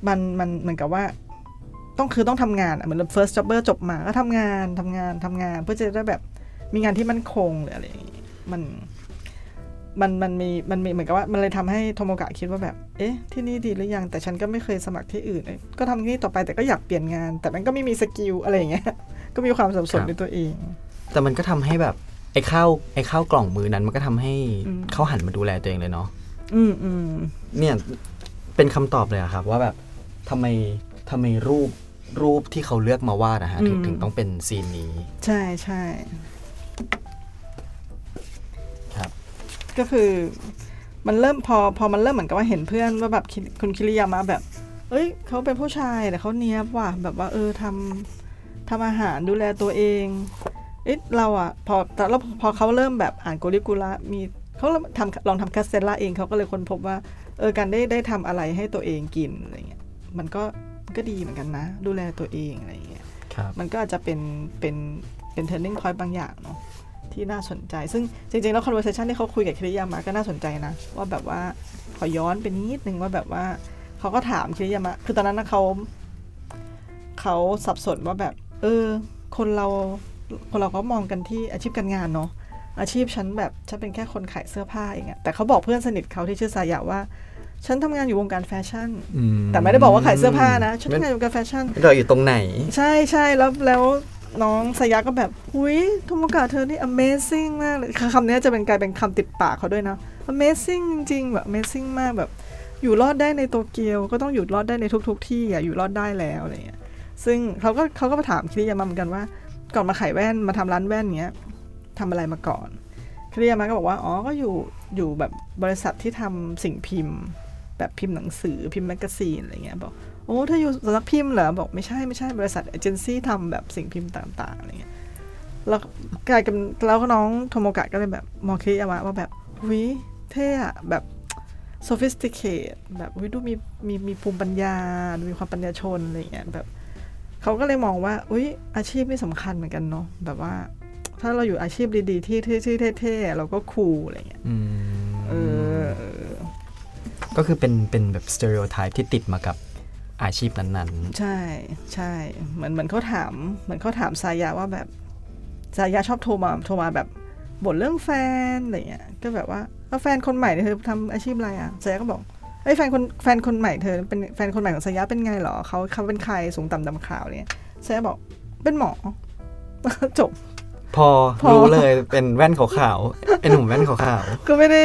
มันมันเหมือนกับว่า ต้องคือต้องทำงานอะเหมือน first jobber จบมาก็ทำงานทำงานทำงาน เพื่อจะได้แบบมีงานที่มั่นคงหรืออะไรอย่างงี้มัน มันมันมีมันมีเหมือนกับว่ามันเลยทำให้โทโมกะคิดว่าแบบ เอ๊ะ ที่นี่ดีหรือยัง แต่ฉันก็ไม่เคยสมัครที่อื่นเอ้ยก็ทำที่นี่ต่อไปแต่ก็อยากเปลี่ยนงาน แต่มันก็ไม่มี skill อะไรอย่างเงี้ย ก็มีความสับสนในตัวเอง แต่มันก็ทำให้แบบไอ้ข้าวไอ้ข้าวกล่องมื้อนั้นมันก็ทำให้อืมเขาหันมาดูแลตัวเองเลยเนาะ อืมอืมเนี่ยเป็นคำตอบเลยอะครับ ว่าแบบทำไมทำไมรูปรูปที่เขาเลือกมาวาดอะฮะถึงถึงต้องเป็นซีนนี้ ใช่ใช่ ก็คือ มันเริ่มพอพอมันเริ่มเหมือนกับว่าเห็นเพื่อนว่าแบบคิคุณคิริยามะแบบ เอ้ยเขาเป็นผู้ชายแต่เขาเนี้ยบว่ะแบบว่าเออทำทำอาหารดูแลตัวเองเอ๊ะเราอะพอแต่แล้วพอเขาเริ่มแบบอ่านโกริกุระมีเขาเริ่มทำลองทำคาสเซลล่าเองเขาก็เลยค้นพบว่าเออการได้ได้ทำอะไรให้ตัวเองกินอะไรเงี้ยมันก็มันก็ดีเหมือนกันนะ ดูแลตัวเองอะไรเงี้ยครับมันก็อาจจะเป็นเป็นเป็น turning point บางอย่างเนาะ ที่น่าสนใจ ซึ่งจริง ๆ แล้ว conversation ที่เขาคุยกับคิริยามะก็น่าสนใจนะ ว่าแบบว่าขอย้อนไปนิดนึงว่าแบบว่าเขาก็ถามคิริยามะ คือตอนนั้นนะเขาเขาสับสนว่าแบบ เออ คนเราคนเราก็มองกันที่อาชีพการงานเนาะอาชีพฉันแบบฉันเป็นแค่คนขายเสื้อผ้าเองอะแต่เขาบอกเพื่อนสนิทเขาที่ชื่อสายะว่า ฉันทำงานอยู่วงการแฟชั่น แต่ไม่ได้บอกว่าขายเสื้อผ้านะ ฉันทำงานอยู่วงการแฟชั่นเราอยู่ตรงไหน ใช่ใช่แล้วแล้ว น้องสายะก็แบบหุยโทโมกะเธอนี่ amazing มากเลยคำนี้จะเป็นกลายเป็นคำติดปากเขาด้วยนะ amazing จริงๆแบบ amazing มากแบบ อยู่รอดได้ในโตเกียว ก็ต้องอยู่รอดได้ในทุก ๆ ที่อะอยู่รอดได้แล้วอะไรเงี้ยซึ่งเขาก็เขาก็มาถามคิริยามะเหมือนกันว่า ก่อนมาขายแว่นมาทำร้านแว่นเงี้ยทำอะไรมาก่อนคิริยามะก็บอกว่าอ๋อก็อยู่อยู่แบบบริษัทที่ทำสิ่งพิมพ์ แบบพิมพ์หนังสือพิมพ์แมกกาซีนอะไรเงี้ยบอก โอ้ถ้าอยู่สำนักพิมพ์เหรอ บอกไม่ใช่ไม่ใช่บริษัทเอเจนซี่ทำแบบสิ่งพิมพ์ต่างๆอะไรเงี้ยแล้วกลายเป็นแล้วก็น้องโทโมกะก็เลยแบบมองคิริยามะว่าแบบหุยเท่อะแบบ sophisticated แบบวิดูมีมีมีภูมิปัญญามีความปัญญาชนอะไรเงี้ยแบบเขาก็เลยมองว่าอุ้ยอาชีพนี่สำคัญเหมือนกันเนาะแบบว่า ถ้าเราอยู่อาชีพดีๆ ที่ที่ที่เท่ๆเราก็คูลอะไรเงี้ยอืมเออเออก็คือเป็นเป็นแบบสเตอริโอไทป์ที่ติดมากับ อาชีพนั้นใช่ใช่เหมือนเหมือนเขาถามเหมือนเขาถามสายาว่าแบบสายาชอบโทรมาโทรมาแบบบ่นเรื่องแฟนอะไรเงี้ยก็แบบว่าแล้วแฟนคนใหม่เนี่ยเธอทำอาชีพอะไรอะสายาก็บอกไอ้ยแฟนคนแฟนคนใหม่เธอเป็นแฟนคนใหม่ของสายาเป็นไงเหรอเขาเขาเป็นใครสูงต่ำดำขาวเนี่ยสายาบอกเป็นหมอจบๆพอพอ รู้เลยเป็นแว่นขาวๆเป็นหนุ่มแว่นขาวก็ไม่ได้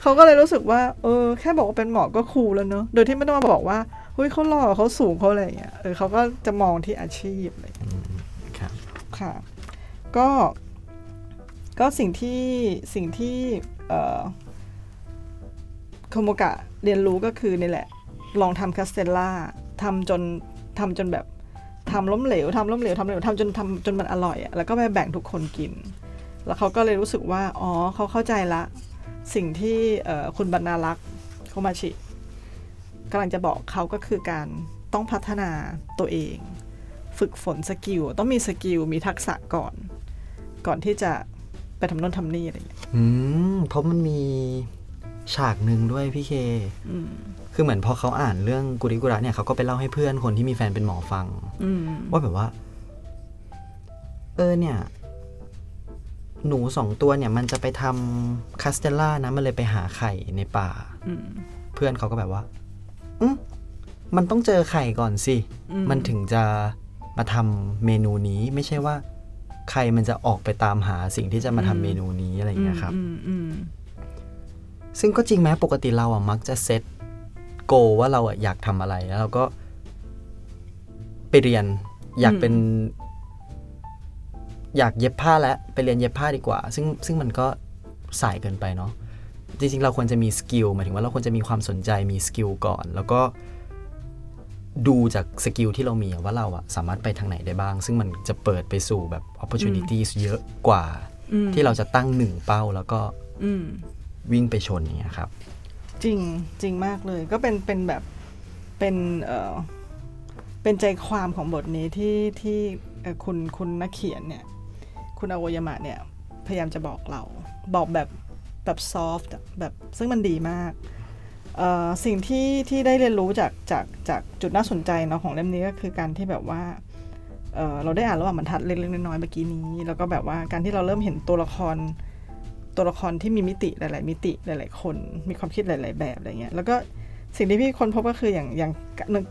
เขาก็เลยรู้สึกว่า เออ แค่บอกว่าเป็นหมอก็คูลแล้วเนอะโดยที่ไม่ต้องมาบอกว่าเฮ้ยเขาหล่อเขาสูงเขาอะไรอย่างเงี้ยเออเขาก็จะมองที่อาชีพอะไรอย่างเงี้ยๆครับค่ะ ก็ก็สิ่งที่สิ่งที่เอ่อโทโมกะเรียนรู้ก็คือนี่แหละ ลองทำคาสเตลล่าทำจนทำจนแบบทำล้มเหลวทำล้มเหลวทำล้มเหลวทำจนทำจนมันอร่อยอะแล้วก็ไปแบ่งทุกคนกิน แล้วเขาก็เลยรู้สึกว่า อ๋อเขาเข้าใจละ สิ่งที่เอ่อคุณบรรณารักษ์โคมาชิ กำลังจะบอกเขาก็คือการต้องพัฒนาตัวเอง ฝึกฝน skill ต้องมีสกิลมีทักษะก่อน ก่อนที่จะไปทำโน่นทำนี่อะไรอย่างเงี้ยอืมเพราะมันมีฉากหนึ่งด้วยพี่เคอืมคือเหมือนพอเขาอ่านเรื่องกุริกุระเนี่ยเขาก็ไปเล่าให้เพื่อนคนที่มีแฟนเป็นหมอฟังอืมว่าแบบว่า เออเนี่ย หนูสองตัวเนี่ย มันจะไปทำคาสเตลล่านะ มันเลยไปหาไข่ในป่าอืมเพื่อนเขาก็แบบว่าอื มมันต้องเจอไข่ก่อนสิอืมมันถึงจะมาทำเมนูนี้ไม่ใช่ว่า ใครมันจะออกไปตามหาสิ่งที่จะมาทำเมนูนี้อะไรอย่างเงี้ยครับอืมอืมซึ่งก็จริงไหมปกติเราอะมักจะ set goal ว่าเราอะอยากทำอะไรแล้วเราก็ไปเรียนอยากเป็น อยากเย็บผ้าแล้วไปเรียนเย็บผ้าดีกว่า ซึ่งซึ่งมันก็สายเกินไปเนาะ จริงๆ เราควรจะมี skill หมายถึงว่าเราควรจะมีความสนใจมี skill ก่อน แล้วก็ดูจากสกิลที่เรามีอะว่าเราอะสามารถไปทางไหนได้บ้าง ซึ่งมันจะเปิดไปสู่แบบ opportunities เยอะกว่าอืมที่เราจะตั้งหนึ่งเป้าแล้วก็อืมวิ่งไปชนอย่างเงี้ยครับ จริงจริงมากเลย ก็เป็นเป็นแบบเป็นเออเป็นใจความของบทนี้ที่ที่เอ่อคุณคุณนักเขียนเนี่ย คุณอโวยามะเนี่ย พยายามจะบอกเรา บอกแบบ แบบซอฟต์แบบซึ่งมันดีมากสิ่งที่ที่ได้เรียนรู้จากจากจากจุดน่าสนใจเนาะของเล่มนี้ก็คือการที่แบบว่าเเราได้อ่านระหว่างบรรทัดเล็กๆน้อยๆเมื่อกี้นี้ แล้วก็แบบว่าการที่เราเริ่มเห็นตัวละครตัวละครที่มีมิติหลาย ๆ มิติหลาย ๆ คน มีความคิดหลาย ๆ แบบอะไรเงี้ยแล้วก็สิ่งที่พี่คนพบก็คืออย่างอย่าง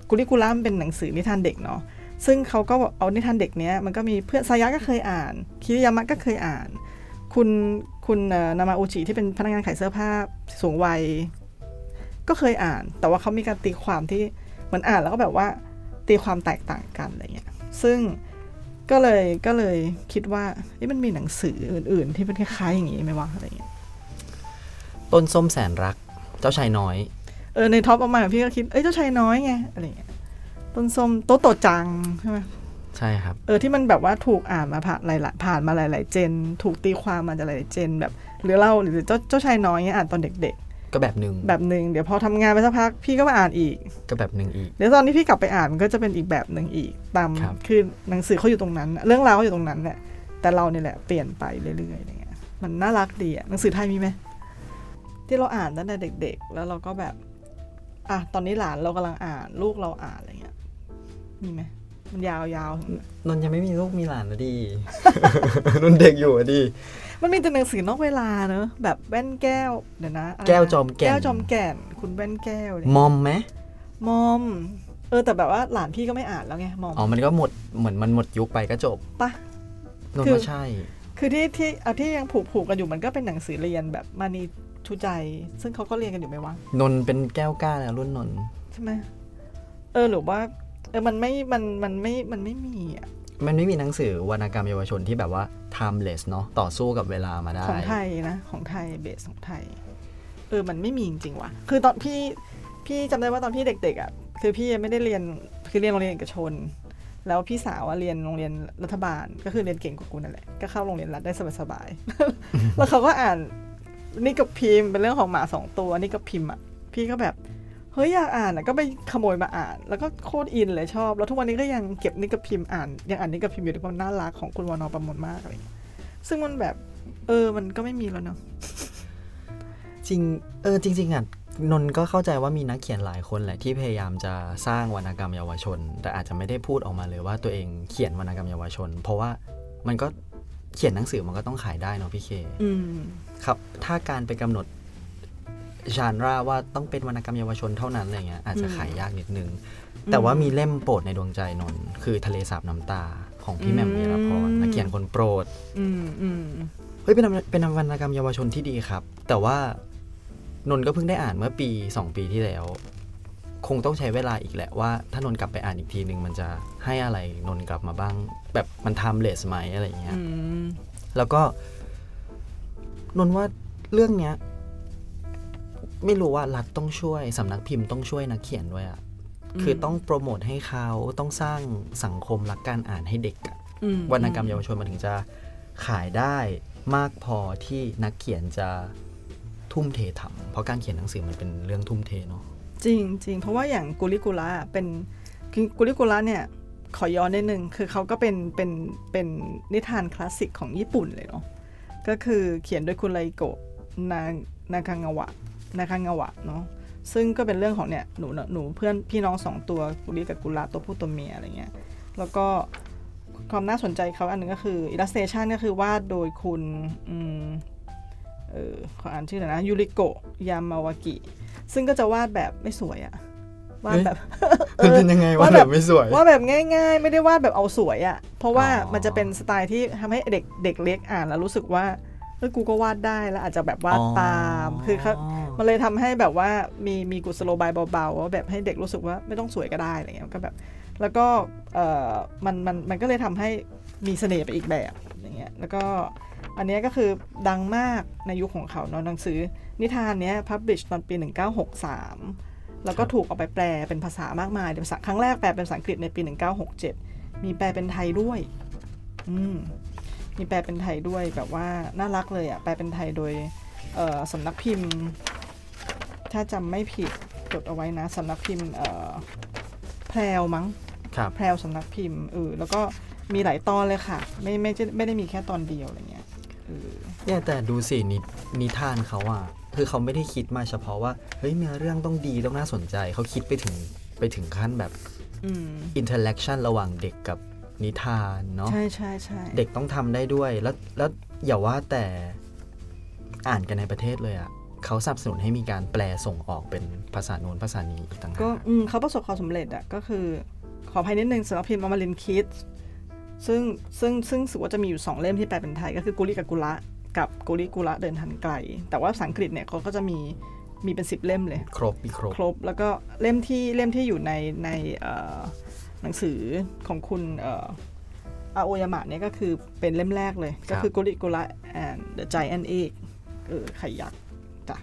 กุลิกุลัมเป็นหนังสือนิทานเด็กเนาะซึ่งเขาก็เอานิทานเด็กเนี้ยมันก็มีเพื่อนซายะก็เคยอ่าน คิริยามะก็เคยอ่าน คุณ คุณเอ่อนามาอุจิที่เป็นพนักงานขายเสื้อผ้าสูงวัย ก็เคยอ่าน แต่ว่าเขามีการตีความที่เหมือนอ่านแล้วก็แบบว่าตีความแตกต่างกันอะไรเงี้ย ซึ่งก็เลยก็เลยคิดว่าเอ๊ะมันมีหนังสืออื่น ๆ ที่เป็นคล้ายๆอย่างนี้ไหมวะอะไรเงี้ยต้นส้มแสนรัก เจ้าชายน้อย เออในท็อปออกมาพี่ก็คิดเอ้ยเจ้าชายน้อยไงอะไรเงี้ยต้นส้มโตโตจังใช่ไหม ใช่ครับ เออที่มันแบบว่าถูกอ่านมาผ่านหลายๆผ่านมาหลาย ๆ เจน ถูกตีความมาจากหลายๆเจน แบบ หรือเราหรือเจ้าเจ้าชายน้อยเงี้ยอ่านตอนเด็กก็แบบหนึ่งๆแบบหนึ่งเดี๋ยวพอทำงานไปสักพักพี่ก็มาอ่านอีก ก็แบบหนึ่งอีกเดี๋ยวตอนที่พี่กลับไปอ่านมันก็จะเป็นอีกแบบหนึ่งอีกตามครับคือหนังสือเขาอยู่ตรงนั้นน่ะเรื่องราวเขาอยู่ตรงนั้นแหละแต่เราเนี่ยแหละเปลี่ยนไปเรื่อยๆอะไรเงี้ยมันน่ารักดีอะหนังสือไทยมีไหมที่เราอ่านตั้งแต่เด็ก ๆ แล้วเราก็แบบอะตอนนี้หลานเรากำลังอ่านลูกเราอ่านอะไรเงี้ยมีไหม มันยาวๆถึงนนท์ยังไม่มีลูกมีหลานนะดี นนท์เด็กอยู่อะดี มันมีแต่หนังสือนอกเวลาเนอะแบบแว่นแก้วเดี๋ยวนะะไรนะแก้วจอมแก่นแก้วจอมแก่น คุณแว่นแก้วเนี่ยมอมไหมมอม เออแต่แบบว่าหลานพี่ก็ไม่อ่านแล้วไงมอมอ๋อมันก็หมดเหมือนมันหมดยุคไปก็จบปะนนคือท์ว่าใช่ คือที่ที่เอาที่ยังผูกผูกกันอยู่มันก็เป็นหนังสือเรียนแบบมานีชูใจ ซึ่งเขาก็เรียนกันอยู่ไหมวะนนท์เป็นแก้วกล้าแล้วรุ่นนนท์ใช่ไหมเออหรือว่า เออมันไม่มันมันไม่มันไม่มีอะมันไม่มีหนังสือวรรณกรรมเยาวชนที่แบบว่า timeless เนาะต่อสู้กับเวลามาได้ ของไทยนะ ของไทยเบสของไทย เออมันไม่มีจริงๆว่ะ คือตอนพี่พี่จำได้ว่าตอนพี่เด็กๆอะคือพี่ยังไม่ได้เรียนคือเรียนโรงเรียนเอกชน แล้วพี่สาวอะเรียนโรงเรียนรัฐบาล ก็คือเรียนเก่งกว่ากูนั่นแหละก็เข้าโรงเรียนรัฐได้สบายๆแล้วเขาก็อ่านนี่กับพิมพ์เป็นเรื่องของหมาสองตัวนี่กับพิมพ์อะพี่ก็แบบเฮ้ยอยากอ่านอะก็ไปขโมยมาอ่าน แล้วก็โคตรอินเลยชอบ แล้วทุกวันนี้ก็ยังเก็บนี่กับพิมพ์อ่าน ยังอ่านนี่กับพิมพ์อยู่ในความน่ารักของคุณวานอประมวลมากอะไรอย่างเงี้ยซึ่งมันแบบ เออมันก็ไม่มีแล้วเนาะจริงเออจริง ๆอะนนท์ก็เข้าใจว่ามีนักเขียนหลายคนแหละที่พยายามจะสร้างวรรณกรรมเยาวชน แต่อาจจะไม่ได้พูดออกมาเลยว่าตัวเองเขียนวรรณกรรมเยาวชน เพราะว่ามันก็เขียนหนังสือมันก็ต้องขายได้เนาะพี่เคอืมครับ ถ้าการไปกำหนด จานราว่าต้องเป็นวรรณกรรมเยาวชนเท่านั้นอะไรเงี้ยอาจจะขายยากนิดนึง แต่ว่ามีเล่มโปรดในดวงใจนนท์คือทะเลสาบน้ำตาของพี่แหม่มอืมวีรพรนักเขียนคนโปรดอืมอืมเฮ้ยเป็นเป็นวรรณกรรมเยาวชนที่ดีครับ แต่ว่านนท์ก็เพิ่งได้อ่านเมื่อปี2ปีที่แล้ว คงต้องใช้เวลาอีกแหละว่า ถ้านนท์กลับไปอ่านอีกทีหนึ่งมันจะให้อะไรนนท์กลับมาบ้าง แบบมันทำเลสไหมอะไรอย่างเงี้ยอืมแล้วก็นนท์ว่าเรื่องเนี้ย ไม่รู้ว่ารัฐต้องช่วยสำนักพิมพ์ต้องช่วยนักเขียนด้วยอะ่ะคือต้องโปรโมทให้เขาต้องสร้างสังคมรักการอ่านให้เด็กอะอืมวรรณกรรมเยาวชนมันถึงจะขายได้มากพอที่นักเขียนจะทุ่มเททำเพราะการเขียนหนังสือมันเป็นเรื่องทุ่มเทเนาะจริงจริงเพราะว่าอย่างกุลิกุระเป็นคือกุลิกุระเนี่ยขอย้อนนิดนึงคือเขาก็เป็นเป็นเป็นนิทานคลาสสิกของญี่ปุ่นเลยเนาะก็คือเขียนโดยคุณไลโกะนานาคางาวะ นาคางาวะเนาะซึ่งก็เป็นเรื่องของเนี่ยหนูหนูเพื่อนพี่น้องสองตัวกุลิกับกุระตัวผู้ตัวเมียอะไรเงี้ยแล้วก็ความน่าสนใจเขาอันหนึงก็คืออิลลัสเ t ชันก็คือวาดโดยคุณอืมเออขออ่านชื่อหน่อยนะยูริโกะยามาวากิ ซึ่งก็จะวาดแบบไม่สวยอะวาดแบบมันเป็นยังไงวะว่าแบแบบบไม่สวยว่าแบบง่าย ๆ ไม่ได้วาดแบบเอาสวยอะเพราะว่าอ๋อมันจะเป็นสไตล์ที่ทำให้เด็กเด็กเล็กอ่านแล้วรู้สึกว่า เออกูก็วาดได้แล้วอาจจะแบบวาดตาม คือเขามันเลยทำให้แบบว่ามีมีกุศโลบายเบาๆว่าแบบให้เด็กรู้สึกว่าไม่ต้องสวยก็ได้อะไรเงี้ยมันก็แบบ แล้วก็เออมันมันมันก็เลยทำให้มีเสน่ห์ไปอีกแบบอย่างเงี้ยแล้วก็อันเนี้ยก็คือดังมากในยุคของเขาเนาะหนังสือ นิทานเนี้ย publish ตอนปี 1963 แล้วก็ถูกเอาไปแปลเป็นภาษามากมายเป็นภาษาครั้งแรกแปลเป็นภาษาอังกฤษในปี 1967 มีแปลเป็นไทยด้วย อืม มีแปลเป็นไทยด้วยแบบว่าน่ารักเลยอะ่ะแปลเป็นไทยโดยเอ่อสำนักพิมพ์ ถ้าจำไม่ผิดจดเอาไว้นะสำนักพิมพ์เอ่อแพรวมั้งครับแพรวสำนักพิมพ์เออแล้วก็มีหลายตอนเลยค่ะ ไม่ไม่ใช่ไม่ได้มีแค่ตอนเดียวอะไรเงี้ยเออเนี่ยแต่ดูสินินิทานเขาอะคือเขาไม่ได้คิดมาเฉพาะว่าเฮ้ยเนื้อเรื่องต้องดีต้องน่าสนใจ เขาคิดไปถึงไปถึงขั้นแบบอืม interaction ระหว่างเด็กกับ นิทานเนาะใช่ใช่ใช่เด็กต้องทำได้ด้วยแล้วแล้วอย่าว่าแต่อ่านกันในประเทศเลยอะเขาสนับสนุนให้มีการแปลส่งออกเป็นภาษาโน้นภาษานี้อีกต่างหาก็กอืมเขาประสบความสำเร็จอะก็คือ ขออภัยนิดนึงสำหรับพิมพ์อมรินคิดซึ่งซึ่งซึ่งรู้สึกว่าจะมีอยู่สองเล่มที่แปลเป็นไทย ก็คือกุลิกับกุละกับกุลิกุละเดินทันไกล แต่ว่าภาษาอังกฤษเนี่ยเขาก็จะมีมีเป็นสิบเล่มเลย ครบมีครบครบ แล้วก็เล่มที่เล่มที่อยู่ในในเอ่อ หนังสือของคุณเอ่ออาโอยามะเนี่ยก็คือเป็นเล่มแรกเลยครับก็คือกุลิกุละ and the giant egg เออไข่ยักษ์จ้ะ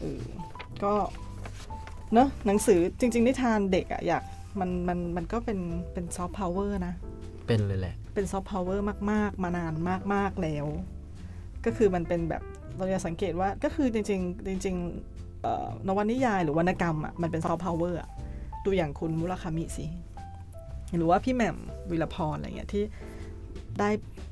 เออก็เนอะหนังสือจริง ๆ นิทานเด็กอะอยากมันมันมันก็เป็นเป็นซอฟต์พาวเวอร์นะ เป็นเลยแหละ เป็นซอฟต์พาวเวอร์มาก ๆ มานานมาก ๆ แล้ว ก็คือมันเป็นแบบเราจะสังเกตว่าก็คือจริง ๆ จริงๆเอ่อนวนิยายหรือวรรณกรรมอะมันเป็นซอฟต์พาวเวอร์ดูอย่างคุณมุราคามิสิ หรือว่าพี่แหม่มวีรพรอะไรเงี้ยที่ได้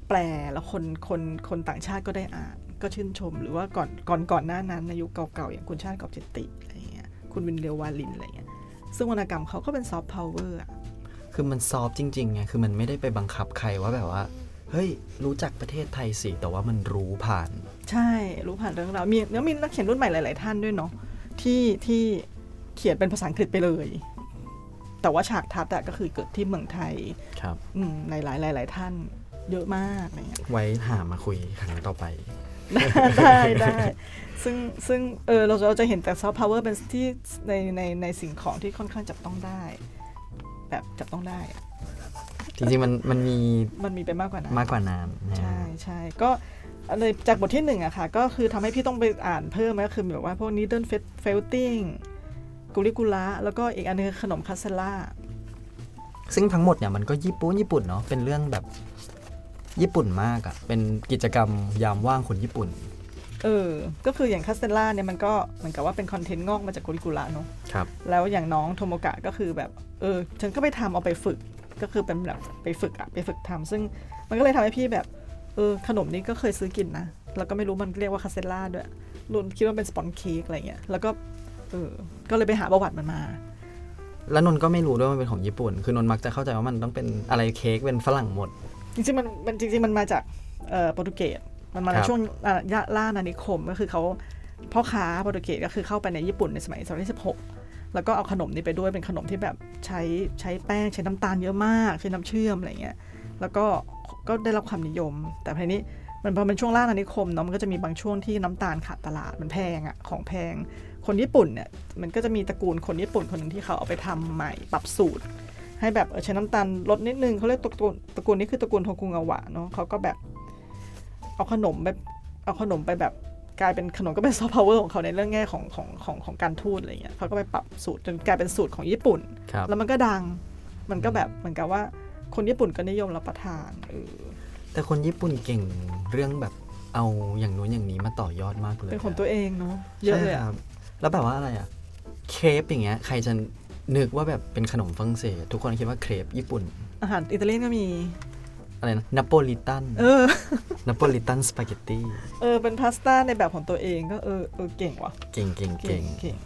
แปลแล้วคนคนคนต่างชาติก็ได้อ่านก็ชื่นชม หรือว่าก่อนก่อนก่อนหน้านั้นในยุคเก่าๆ อย่างคุณชาติกอบจิตติอะไรเงี้ยคุณวินทร์ เลียววาริณอะไรเงี้ยซึ่งวรรณกรรมเขาก็เป็นซอฟต์พาวเวอร์อะคือมัน soft จริงๆไงคือมันไม่ได้ไปบังคับใครว่าแบบว่าเฮ้ย รู้จักประเทศไทยสิ แต่ว่ามันรู้ผ่าน ใช่รู้ผ่านเรื่องราวมีแล้วมีนักเขียนรุ่นใหม่หลาย ๆ ท่านด้วยเนาะที่ที่เขียนเป็นภาษาอังกฤษไปเลย แต่ว่าฉากทัศน์อะก็คือเกิดที่เมืองไทยครับอืมหลายๆหลายๆท่านเยอะมากอะไรเงี้ยไว้หามาคุยครั้งต่อไป ได้ได้ซึ่งซึ่งเออเราเราจะเห็นแต่ซอฟต์พาวเวอร์เป็นที่ในในในสิ่งของที่ค่อนข้างจับต้องได้ แบบจับต้องได้อะจริงๆมันมันมีมันมีไปมากกว่านั้นมากกว่านั้นนะใช่ใช่ก็เลยจากบทที่หนึ่งอะค่ะ ก็คือทำให้พี่ต้องไปอ่านเพิ่มก็คือแบบว่าพวก needle felting กุลิกุละแล้วก็อีกอันนึงคือขนมคาสเตล่าซึ่งทั้งหมดเนี่ยมันก็ญี่ปุ่นญี่ปุ่นเนาะเป็นเรื่องแบบญี่ปุ่นมากอะ่ะเป็นกิจกรรมยามว่างคนญี่ปุ่น เออ ก็คืออย่างคาสเตล่าเนี่ยมันก็เหมือนกับว่าเป็นคอนเทนต์งอกมาจากกุลิกุละเนาะครับแล้วอย่างน้องโทโมกะก็คือแบบเออฉันก็ไปทำเอาไปฝึกก็คือเป็นแบบไปฝึกอะไปฝึกทำซึ่งมันก็เลยทำให้พี่แบบเออขนมนี้ก็เคยซื้อกินนะ แล้วก็ไม่รู้มันเรียกว่าคาเซล่าด้วยรุ่นคิดว่าเป็นสปอนเค้กอะไรเงี้ย แล้วก็ เออ ก็เลยไปหาประวัติมันมา แล้วนนท์ก็ไม่รู้ด้วยว่ามันเป็นของญี่ปุ่น คือนนท์มักจะเข้าใจว่ามันต้องเป็นอะไรเค้กเป็นฝรั่งหมด จริงๆมันมันจริงๆมันมาจากเอ่อโปรตุเกส มันมาในครับ ช่วงอ่าย่าล่านานิคมก็คือเขาพ่อค้าโปรตุเกสก็คือเข้าไปในญี่ปุ่นในสมัยศตวรรษที่16 แล้วก็เอาขนมนี้ไปด้วยเป็นขนมที่แบบใช้ใช้แป้งใช้น้ำตาลเยอะมาก ใช้น้ำเชื่อมอะไรเงี้ย แล้วก็ก็ได้รับความนิยม แต่ทีนี้มันพอเป็นช่วงล่าอาณานิคมเนาะมันก็จะมีบางช่วงที่น้ำตาลขาดตลาดมันแพงอะของแพง คนญี่ปุ่นเนี่ยมันก็จะมีตระกูลคนญี่ปุ่นคนหนึ่งที่เขาเอาไปทำใหม่ปรับสูตร ให้แบบเออใช้น้ำตาลลดนิดนึงเขาเรียกตระกูลตระกูลนี้คือตระกูลโทกุงาวะเนาะเขาก็แบบเอาขนมแบบเอาขนมไปแบบกลายเป็นขนมก็เป็นซอฟต์พาวเวอร์ของเขาในเรื่องแง่ของของของของการทูตอะไรเงี้ยเขาก็ไปปรับสูตรจนกลายเป็นสูตรของญี่ปุ่นครับแล้วมันก็ดังมันก็แบบเหมือนกับว่าคนญี่ปุ่นก็นิยมรับประทานเออแต่คนญี่ปุ่นเก่งเรื่องแบบเอาอย่างนู้นอย่างนี้มาต่อยอดมากเลยเป็นของตัวเองเนาะเยอะเลยใช่คอะรับ แล้วแบบว่าอะไรอะเครปอย่างเงี้ยใครจะนึกว่าแบบเป็นขนมฝรั่งเศส ทุกคนคิดว่าเครปญี่ปุ่น อาหารอิตาเลียนก็มี อะไรนะนโปลิตันเออ นโปลิตันสปาเกตตี้เออ เป็นพาสต้าในแบบของตัวเองก็เออเออเก่งว่ะ เก่งเก่งเก่เก่งงเก่ง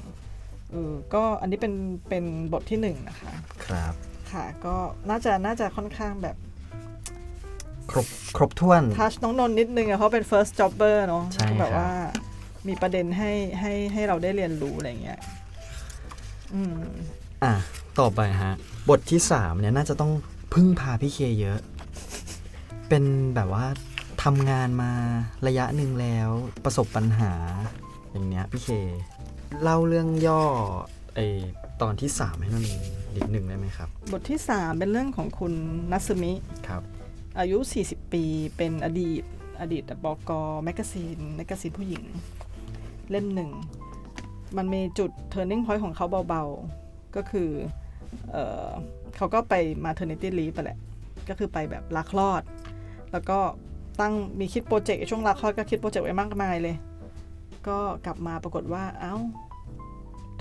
เออก็อันนี้เป็นเป็นบทที่หนึ่งนะคะ ครับ ค่ะก็น่าจะน่าจะค่อนข้างแบบ ครบครบถ้วนทัชน้องนนท์นิดนึงอะเพราะเป็น first jobber เนาะใช่ก็แบบครับว่า มีประเด็นให้ให้ให้เราได้เรียนรู้อะไรเงี้ยอืมอะต่อไปฮะ บทที่3เนี่ยน่าจะต้องพึ่งพาพี่เคเยอะ เป็นแบบว่าทำงานมาระยะหนึ่งแล้วประสบปัญหาอย่างเนี้ยพี่เค เล่าเรื่องย่อไอตอนที่3ให้มันนิดหนึ่งได้ไหมครับ บทที่3เป็นเรื่องของคุณนัทซึมิครับ อายุ 40 ปีเป็นอดีตอดีตบก magazine magazine ผู้หญิง เล่มหนึ่ง มันมีจุด turning point ของเขาเบาๆ ก็คือเออเขาก็ไป maternity leave ไปแหละ ก็คือไปแบบลาคลอด แล้วก็ตั้งมีคิดโปรเจกต์ช่วงลาคลอดก็คิดโปรเจกต์ไว้มากมายเลย ก็กลับมาปรากฏว่าเอ้า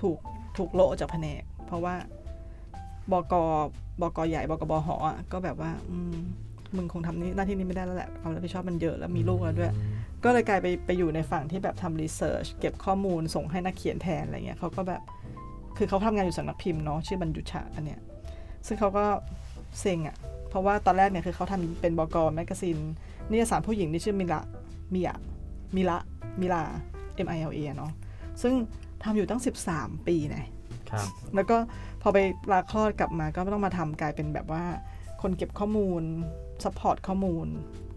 ถูกถูกโลจากแผนก เพราะว่าบกบกใหญ่บกบหอะก็แบบว่า อืมมึงคงทำนี่หน้าที่นี้ไม่ได้แล้วแหละความรับผิดชอบมันเยอะแล้วมีลูกแล้วด้วย ก็เลยกลายไปไปอยู่ในฝั่งที่แบบทำรีเสิร์ชเก็บข้อมูลส่งให้นักเขียนแทนอะไรเงี้ยเขาก็แบบ คือเขาทำงานอยู่สำนักพิมพ์เนาะชื่อบรรยุชะอันเนี้ยซึ่งเขาก็เซ็งอะ่ะ เพราะว่าตอนแรกเนี่ยคือเขาทำเป็นบก magazine นิตยสารผู้หญิงที่ชื่อมิละมิยะมิละมิลา M I L A เนาะซึ่งทำอยู่ตั้ง 13 ปีเนี่ยครับแล้วก็พอไปลาคลอดกลับมาก็ต้องมาทำกลายเป็นแบบว่าคนเก็บข้อมูล support ข้อมูล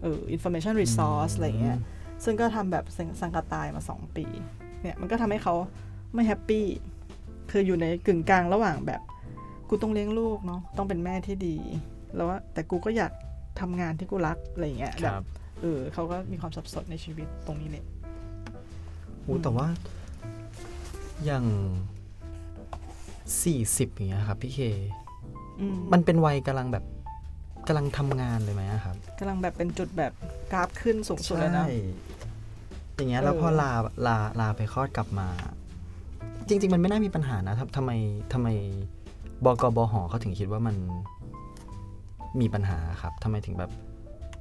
เออ information resource อะไรเงี้ย ซึ่งก็ทำแบบซังซังกะตายมา 2 ปี เนี่ยมันก็ทำให้เขาไม่แฮปปี้ คืออยู่ในกึ่งกลางระหว่างแบบกูต้องเลี้ยงลูกเนาะ ต้องเป็นแม่ที่ดี แล้วว่าแต่กูก็อยากทำงานที่กูรักอะไรเงี้ยคแบรับบเออเขาก็มีความสับสนในชีวิตตรงนี้เนี่ยโอ้แต่ว่าอย่างสี่สิบอย่างเงี้ยครับพี่เคอืมมันเป็นวัยกำลังแบบกำลังทำงานเลยไหมอะครับกำลังแบบเป็นจุดแบบกราฟขึ้นสูงสุดเลยนะใช่ อย่างเงี้ยเออแล้วพอลาลาลาไปคลอดกลับมา จริง ๆ มันไม่น่ามีปัญหานะทำทำไมทำไมบกบหเขาถึงคิดว่ามันมีปัญหาครับทำไมถึงแบบ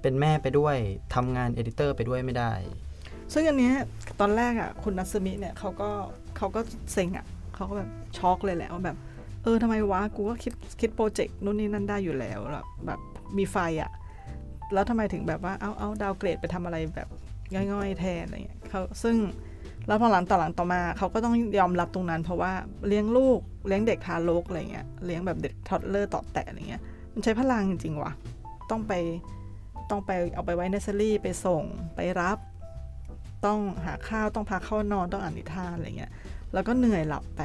เป็นแม่ไปด้วยทำงานเอดิเตอร์ไปด้วยไม่ได้ ซึ่งอันเนี้ยตอนแรกอะคุณนัสมิเนี่ยเขาก็เขาก็เซ็งอะเขาก็แบบช็อกเลยแหละว่าแบบ เออทำไมวะกูก็คิดคิดโปรเจกต์นู่นนี่นั่นได้อยู่แล้วแล้วแบบมีไฟอะแล้วทำไมถึงแบบว่าเอาเอา downgrade ไปทำอะไรแบบ ง่อยๆแทนอะไรเงี้ยเขาซึ่งแล้วพอหลังต่อหลังต่อมาเขาก็ต้องยอมรับตรงนั้น เพราะว่าเลี้ยงลูกเลี้ยงเด็กทารกอะไรเงี้ยเลี้ยงแบบเด็ก toddler เตาะแตะอะไรเงี้ยมันใช้พลังจริงๆว่ะต้องไปต้องไปเอาไปไว้เนสเซอรี่ไปส่งไปรับ ต้องหาข้าวต้องพาเข้านอนต้องอ่านนิทานอะไรเงี้ยแล้วก็เหนื่อยหลับไป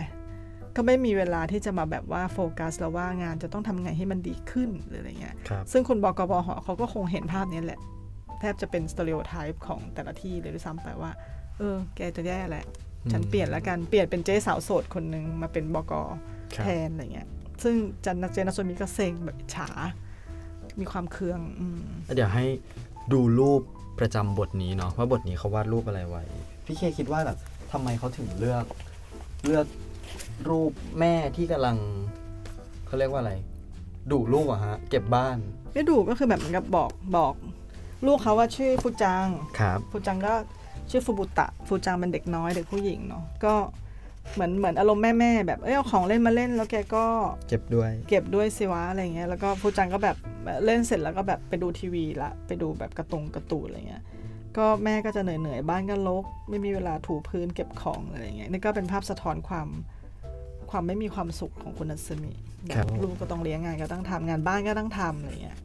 ก็ไม่มีเวลาที่จะมาแบบว่าโฟกัสแล้วว่างานจะต้องทำไงให้มันดีขึ้นหรืออะไรเงี้ยครับซึ่งคุณบกบหเขาก็คงเห็นภาพนี้แหละ แทบจะเป็นสเตอริโอไทป์ของแต่ละที่เลยด้วยซ้ำไปว่า เออ แกจะแย่แหละ ฉันเปลี่ยนแล้วกัน เปลี่ยนเป็นเจ๊สาวโสดคนหนึ่งมาเป็นบกครับแทนอะไรเงี้ย ซึ่งจันนเจนนสมิก็เซ็งแบบอิจฉา มีความเคืองอืมเดี๋ยวให้ดูรูปประจำบทนี้เนาะว่าบทนี้เขาวาดรูปอะไรไว้ พี่เคคิดว่าแบบทำไมเขาถึงเลือกเลือกรูปแม่ที่กำลังเขาเรียกว่าอะไร ดูลูกอะฮะ เก็บบ้าน ไม่ดูก็คือแบบเหมือนกับบอกบอก ลูกเขาว่าชื่อฟูจังครับ ฟูจังก็ชื่อฟูบุตะ ฟูจังเป็นเด็กน้อยเด็กผู้หญิงเนาะก็เหมือนเหมือนอารมณ์แม่ๆแบบเอ้ยเอาของเล่นมาเล่นแล้วแกก็เก็บด้วย เก็บด้วยสิวะอะไรเงี้ยแล้วก็ฟูจังก็แบบเล่นเสร็จแล้วก็แบบไปดูทีวีละไปดูแบบการะตงการ์ตูนอะไรเงี้ยก็แม่ก็จะเหนื่อยๆบ้านก็รกไม่มีเวลาถูพื้นเก็บของอะไรเงี้ยนี่ก็เป็นภาพสะท้อนความความไม่มีความสุขของคุณนัทสมิแบครับบลูกก็ต้องเลี้ยงงานก็ต้องทำงานบ้านก็ต้องทำอะไรเงี้ย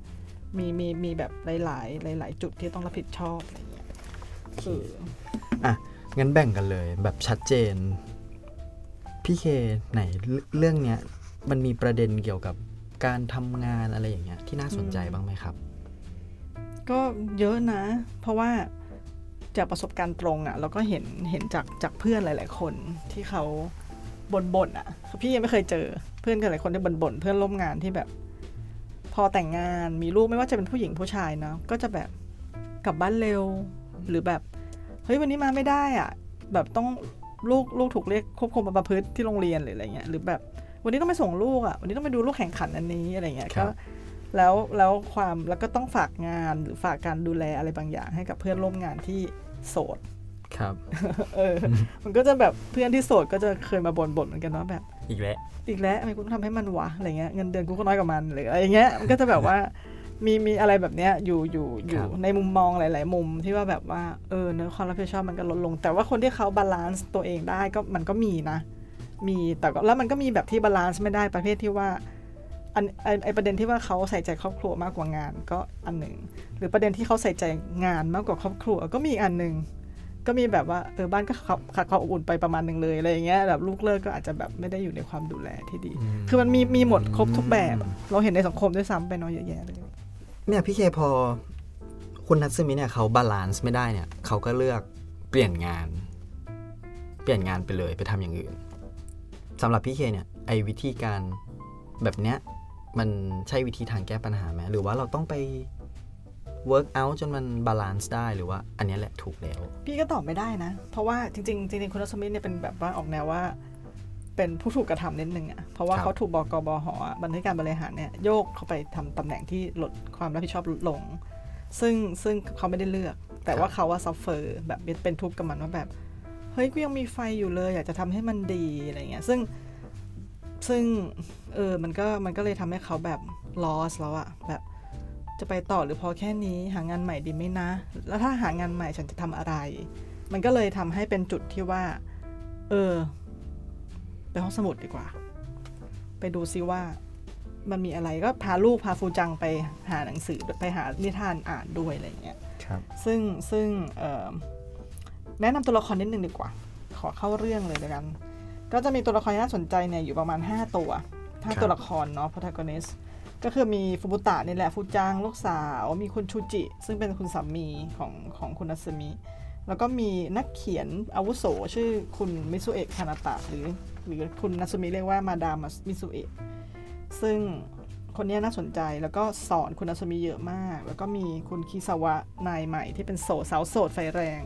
มีมีมีแบบหลาย ๆ หลาย ๆ จุดที่ต้องรับผิดชอบอะไรเงี้ยคืออะ งั้นแบ่งกันเลยแบบชัดเจน พี่เคไหนเรเรื่องเนี้ยมันมีประเด็นเกี่ยวกับการทำงานอะไรอย่างเงี้ยที่น่าสนใจบ้างไหมครับ ก็เยอะนะ เพราะว่าจากประสบการณ์ตรงอะ่ะเราก็เห็นเห็นจากจากเพื่อนหลาย ๆ คนที่เขาบ่นบ่นๆอะคือพี่ยังไม่เคยเจอเพื่อนกันหลายคนที่บ่นบ่นๆเพื่อนร่วมงานที่แบบ พอแต่งงานมีลูกไม่ว่าจะเป็นผู้หญิงผู้ชายเนาะก็จะแบบกลับบ้านเร็ว หรือแบบเฮ้ยวันนี้มาไม่ได้อะแบบต้องลูกลูกถูกเรียกควบคุมประพฤติที่โรงเรียนหรืออะไรเงี้ยหรือแบบวันนี้ต้องไปส่งลูกอะวันนี้ต้องไปดูลูกแข่งขันอันนี้อะไรเงี้ยครัก็บแล้วแล้วความแล้วก็ต้องฝากงานหรือฝากการดูแลอะไรบางอย่างให้กับเพื่อนร่วมงานที่โสดครับเออมันก็จะแบบเพื่อนที่โสดก็จะเคยมาบ่นบ่นๆเหมือนกันว่าแบบ อีกแล้วอีกแล้วทำไมกูต้องทำให้มันวะอะไรเงี้ยเงินเดือนกูก็น้อยกว่ามันหรืออะไรเงี้ยมันก็จะแบบว่ามีมีอะไรแบบเนี้ยอยู่อยู่อยู่ครับในมุมมองหลาย ๆ มุมที่ว่าแบบว่าเออเนื้อะความรับผิดชอบมันก็ลดลง แต่ว่าคนที่เขา balance ตัวเองได้ก็มันก็มีนะ มีแต่ก็แล้วมันก็มีแบบที่ balance ไม่ได้ประเภทที่ว่าอันไอไอประเด็นที่ว่าเขาใส่ใจครอบครัวมากกว่างานก็อันหนึ่ง หรือประเด็นที่เขาใส่ใจงานมากกว่าครอบครัวก็มีอีกอันหนึ่ง ก็มีแบบว่าเออบ้านก็ขาดขาดความอบอุ่นไปประมาณหนึ่งเลยอะไรอย่างเงี้ยแบบลูกเลิกก็อาจจะแบบไม่ได้อยู่ในความดูแลที่ดีอืมคือมันมีมีหมดครบทุกแบบ เราเห็นในสังคมด้วยซ้ำไปเนอะเยอะแยะเลยเนี่ยพี่เคพอคุณนัทซึมิเนี่ยเขา balance ไม่ได้เนี่ยเขาก็เลือกเปลี่ยนงาน เปลี่ยนงานไปเลยไปทำอย่างอื่นสำหรับพี่เคเนี่ยไอ้วิธีการแบบเนี้ยมันใช่วิธีทางแก้ปัญหาไหมหรือว่าเราต้องไป work out จนมัน balance ได้หรือว่าอันเนี้ยแหละถูกแล้ว พี่ก็ตอบไม่ได้นะ เพราะว่าจริงๆจริงๆคุณนัสมิเนี่ยเป็นแบบว่าออกแนวว่า เป็นผู้ถูกกระทำนิดนึงอะเพราะว่าครับเขาถูกบก.บห.อะบรรณาธิการบริหารเนี่ยโยกเขาไปทำตำแหน่งที่ลดความรับผิดชอบลดลง ซึ่งซึ่งเขาไม่ได้เลือก แต่ว่าเขาว่า suffer แบบเป็นทุกข์กับมันว่าแบบเฮ้ยกูยังมีไฟอยู่เลย อยากจะทำให้มันดีอะไรเงี้ยซึ่งซึ่งเออมันก็มันก็เลยทำให้เขาแบบ loss แล้วอะแบบ จะไปต่อหรือพอแค่นี้หางานใหม่ดีไหมนะ แล้วถ้าหางานใหม่ฉันจะทำอะไร มันก็เลยทำให้เป็นจุดที่ว่า เออ ไปห้องสมุดดีกว่า ไปดูซิว่ามันมีอะไรก็พาลูกพาฟูจังไปหาหนังสือไปหานิทานอ่านด้วยอะไรอย่างเงี้ยครับซึ่งซึ่งเอ่อแนะนำตัวละครนิดนึงดีกว่า ขอเข้าเรื่องเลยแล้วกัน ก็จะมีตัวละครที่น่าสนใจเนี่ยอยู่ประมาณ 5 ตัวครับ5ตัวละครเนาะ protagonist ก็คือมีฟูบุตะนี่แหละฟูจังลูกสาว มีคุณชูจิ ซึ่งเป็นคุณสามีของของคุณนัสมิ แล้วก็มีนักเขียนอาวุโสชื่อคุณมิซุเอะคานาตะหรือ หรือคุณนัสมิเรียกว่ามาดามมิซุเอะซึ่งคนนี้น่าสนใจแล้วก็สอนคุณนัสมิเยอะมาก แล้วก็มีคุณคิซาวะนายใหม่ที่เป็นโสดสาวโสดไฟแรง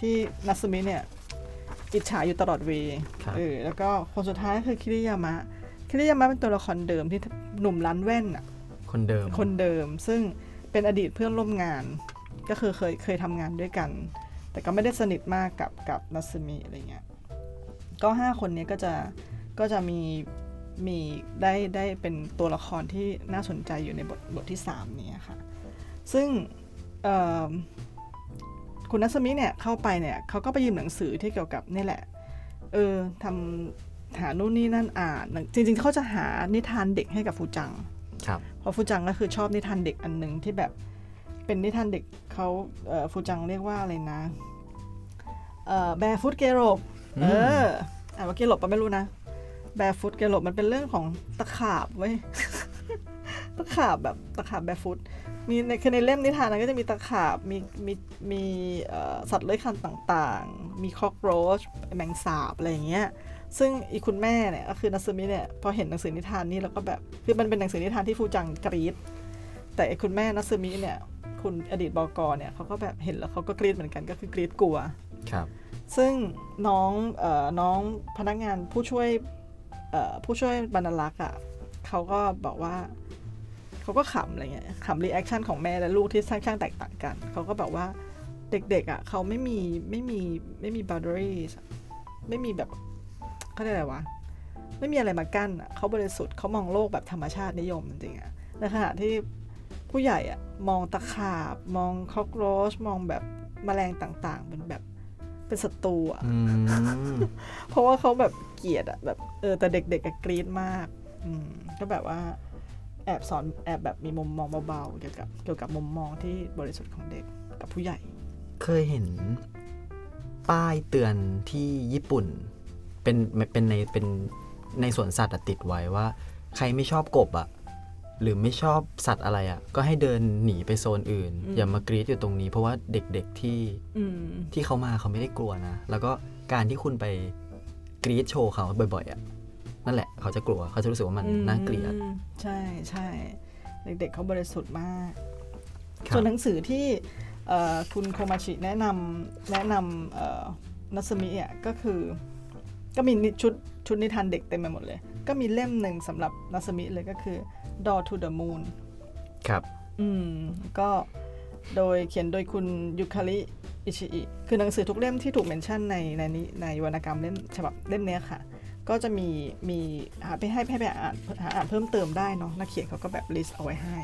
ที่นัสมิเนี่ยอิจฉาอยู่ตลอดเวย์ครับเออแล้วก็คนสุดท้ายคือคิริยามะ คิริยามะเป็นตัวละครเดิมที่หนุ่มร้านแว่นอะคนเดิม คนเดิม ซึ่งเป็นอดีตเพื่อนร่วมงาน ก็คือเคยเคยทำงานด้วยกัน แต่ก็ไม่ได้สนิทมากกับกับนัสมิอะไรเงี้ย ก็ห้าคนเนี้ยก็จะก็จะมีมีได้ได้เป็นตัวละครที่น่าสนใจอยู่ในบทบทที่สามเนี้ค่ะ ซึ่งเอ่อคุณนัสมิเนี่ยเข้าไปเนี่ยเขาก็ไปยืมหนังสือที่เกี่ยวกับนี่แหละ เออทำ หานู่นนี่นั่นอ่าน จริงๆเขาจะหานิทานเด็กให้กับฟูจังครับเพราะฟูจังก็คือชอบนิทานเด็กอันหนึ่งที่แบบเป็นนิทานเด็กเขาเอ่อฟูจังเรียกว่าอะไรนะเอ่อแบร์ฟุตเกโรบอืมเอออ่านว่าเกโรบปะไม่รู้นะbarefoot แกลบมันเป็นเรื่องของตะขาบเว้ยตะขาบแบบตะขาบ barefoot มีในคือในเล่มนิทานนั้นก็จะมีตะขาบมีมีมีเอ่อสัตว์เลื้อยคลานต่างๆ มี cockroach แมงสาบอะไรอย่างเงี้ย ซึ่งอีคุณแม่เนี่ยก็คือนัสมิเนี่ยพอเห็นหนังสือนิทานนี้แล้วก็แบบคือมันเป็นหนังสือนิทานที่ฟูจังกรี๊ดแต่ไอ้คุณแม่นัสมิเนี่ยคุณอดีตบกเนี่ยเขาก็แบบเห็นแล้วเขาก็กรี๊ดเหมือนกันก็คือกรี๊ดกลัวครับ ซึ่งน้องเอ่อน้องพนักงานผู้ช่วยเอ่อผู้ช่วยบรรณารักษ์อะเขาก็บอกว่าเขาก็ขำอะไรเงี้ยขำ reaction ของแม่และลูกที่ค่อนข้างแตกต่างกันเขาก็บอกว่าเด็กๆอะเขาไม่มีไม่มีไม่มี boundaries อะไม่มีแบบ เขาเรียกอะไรวะ ไม่มีอะไรมากั้นอะเขาบริสุทธิ์เขามองโลกแบบธรรมชาตินิยมจริงๆอะในขณะที่ผู้ใหญ่อะมองตะขาบ มองคอกโรชมองแบบแมลงต่างๆเป็นแบบเป็นศัตรูอะอืมเพราะว่าเขาแบบเกลียดอะแบบเออแต่เด็กๆก็กรี๊ดมาก อืมก็แบบว่าแอบสอนแอบแบบมีมุมมองเบาๆเกี่ยวกับเกี่ยวกับมุมมองที่บริสุทธิ์ของเด็กกับผู้ใหญ่ เคยเห็นป้ายเตือนที่ญี่ปุ่น เป็นเป็นในเป็นในสวนสัตว์อะติดไว้ว่า ใครไม่ชอบกบอะหรือไม่ชอบสัตว์อะไรอะก็ให้เดินหนีไปโซนอื่นอืมอย่ามากรีดอยู่ตรงนี้ เพราะว่าเด็กๆที่อืมที่เขามาเขาไม่ได้กลัวนะ แล้วก็การที่คุณไปกรีดโชว์เขาบ่อยๆอะนั่นแหละเขาจะกลัวเขาจะรู้สึกว่ามันน่าเกลียดอืมใช่ใช่เด็กๆเขาบริสุทธิ์มากครับส่วนหนังสือที่เอ่อคุณโคมาชิแนะนำแนะนำเอ่อนัสมิอะก็คือ ก็มีนิชุดชุดนิทานเด็กเต็มไปหมดเลย ก็มีเล่มหนึ่งสำหรับนัสมิเลยก็คือ Door to the Moon ครับ อืม ก็โดยเขียนโดยคุณยุคาริอิชิอิคือหนังสือทุกเล่มที่ถูก mention ในในนี้ในวรรณกรรมเล่มฉบับเล่มเนี้ยค่ะ ก็จะมีมีหาไปให้ให้ไปอ่านหาอ่านเพิ่มเติมได้เนาะนักเขียนเขาก็แบบ list เอาไว้ให้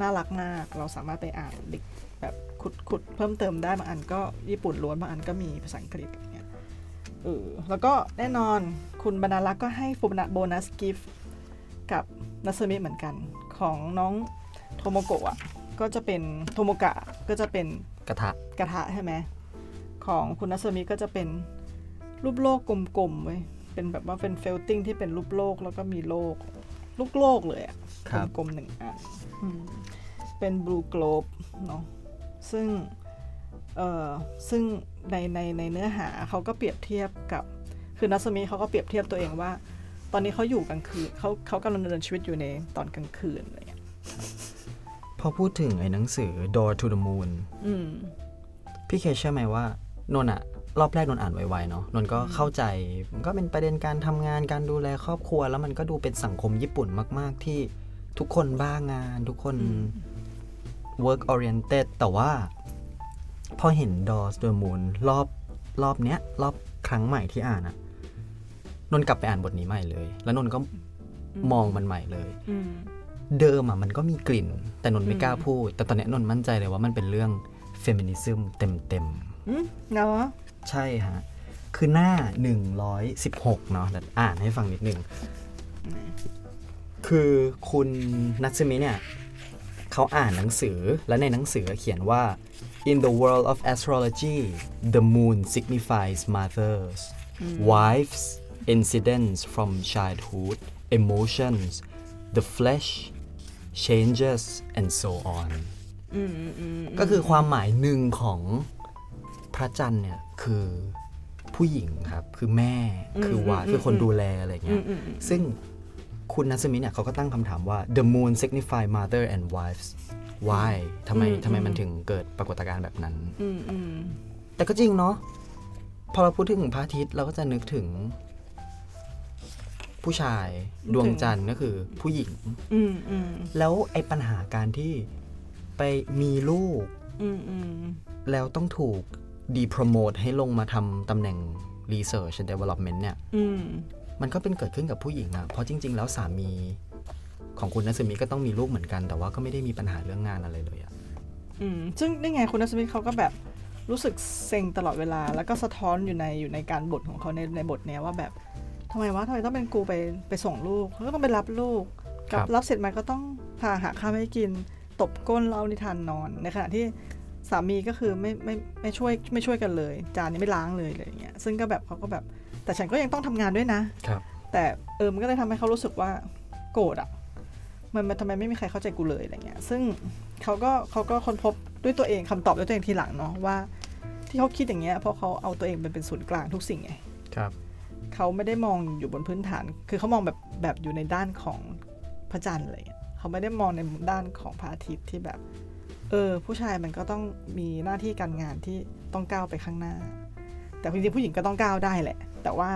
น่ารักมาก เราสามารถไปอ่านดิแบบขุดขุดเพิ่มเติมได้บางอันก็ญี่ปุ่นล้วนบางอันก็มีภาษาอังกฤษอะไรเงี้ย เออแล้วก็แน่นอนคุณบรรณารักษ์ก็ให้ฟูบ bonus gift กับนัสมิเหมือนกัน ของน้องโทโมโกะอะก็จะเป็นโทโมกะก็จะเป็นกระทะกระทะใช่ไหมของคุณนัสมิก็จะเป็นรูปโลกกลมๆเว้ยเป็นแบบว่าเป็น felting ที่เป็นรูปโลกแล้วก็มีโลก ลูกโลกเลยอะครับกลมๆหนึ่งอันอืมเป็นบลูโกลบเนาะซึ่งเอ่อซึ่ง ในในในเนื้อหาเขาก็เปรียบเทียบกับ คือนัสมิเขาก็เปรียบเทียบตัวเองว่า ตอนนี้เขาอยู่กลางคืนเขาเขากำลังดำเนินชีวิตอยู่ในตอนกลางคืนอะไรเงี้ยพอพูดถึงไอ้หนังสือ Door to the Moon อืมพี่เคเชื่อไหมว่านนท์อะรอบแรกนนท์อ่านไวๆเนาะนนท์ก็เข้าใจมันก็เป็นประเด็นการทำงานการดูแลครอบครัว แล้วมันก็ดูเป็นสังคมญี่ปุ่นมาก ๆ ที่ทุกคนบ้างาน ทุกคน work oriented แต่ว่า พอเห็น Doors the Moon รอบรอบเนี้ย รอบครั้งใหม่ที่อ่านอะนนท์กลับไปอ่านบทนี้ใหม่เลย แล้วนนท์ก็มองมันใหม่เลยอืมเดิมอะมันก็มีกลิ่น แต่นนท์ไม่อืมกล้าพูด แต่ตอนเนี้ยนนท์มั่นใจเลยว่ามันเป็นเรื่องเฟมินิซึมเต็มๆอืมเนาะใช่ฮะ คือหน้า 116 เนาะเดี๋ยวอ่านให้ฟังนิดนึง คือคุณนัตซึมิเนี่ย เขาอ่านหนังสือและในหนังสือเขียนว่า in the world of astrology the moon signifies mothers wives incidents from childhood emotions the flesh changes and so on อืมอืมอืม ก็คือความหมายหนึ่งของพระจันทร์เนี่ย คือผู้หญิงครับ คือแม่ คือวาคือคนดูแลอะไรเงี้ย ซึ่งคุณนัสมิเนี่ยเขาก็ตั้งคำถามว่า the moon signify mother and wives why ทำไมทำไมมันถึงเกิดปรากฏการณ์แบบนั้นอืมอืมแต่ก็จริงเนาะพอเราพูดถึงพระอาทิตย์เราก็จะนึกถึง ผู้ชายดวงจันทร์ก็คือผู้หญิงอืมอืมแล้วไอ้ปัญหาการที่ไปมีลูกอืมอืมแล้วต้องถูกดีโปรโมทให้ลงมาทำตำแหน่ง Research and Development เนี่ยอืมมันก็เป็นเกิดขึ้นกับผู้หญิงอะเพราะจริง ๆ แล้วสามี ของคุณนัสมิก็ต้องมีลูกเหมือนกัน แต่ว่าก็ไม่ได้มีปัญหาเรื่องงานอะไรเลยอะอืมซึ่งนี่ไงคุณนัสมิธเขาก็แบบรู้สึกเซ็งตลอดเวลา แล้วก็สะท้อนอยู่ในอยู่ในการบทของเขาในในบทเนี้ยว่าแบบทำไมวะทำไมต้องเป็นกูไปไปส่งลูกเขาก็ต้องไปรับลูกกลับรับเสร็จมาก็ต้องพาหาข้าวให้กิน ตบก้นแล้วเอานิทานนอนในขณะที่สามีก็คือไม่ไม่ไม่ช่วยไม่ช่วยกันเลย จานนี้ไม่ล้างเลยอะไรอย่างเงี้ยซึ่งก็แบบเขาก็แบบ แต่ฉันก็ยังต้องทำงานด้วยนะ ครับ แต่เออมันก็เลยทำให้เขารู้สึกว่าโกรธอะ มันมันทำไมไม่มีใครเข้าใจกูเลยอะไรเงี้ย ซึ่งเขาก็เขาก็ค้นพบด้วยตัวเองคำตอบด้วยตัวเองทีหลังเนาะว่า ที่เขาคิดอย่างเงี้ยเพราะเขาเอาตัวเองเป็นเป็นศูนย์กลางทุกสิ่งไงครับเขาไม่ได้มองอยู่บนพื้นฐาน คือเขามองแบบแบบอยู่ในด้านของพระจันทร์อะไรเงี้ยเขาไม่ได้มองในด้านของพระอาทิตย์ที่แบบ เออ ผู้ชายมันก็ต้องมีหน้าที่การงานที่ต้องก้าวไปข้างหน้า แต่จริงๆผู้หญิงก็ต้องก้าวได้แหละ แต่ว่า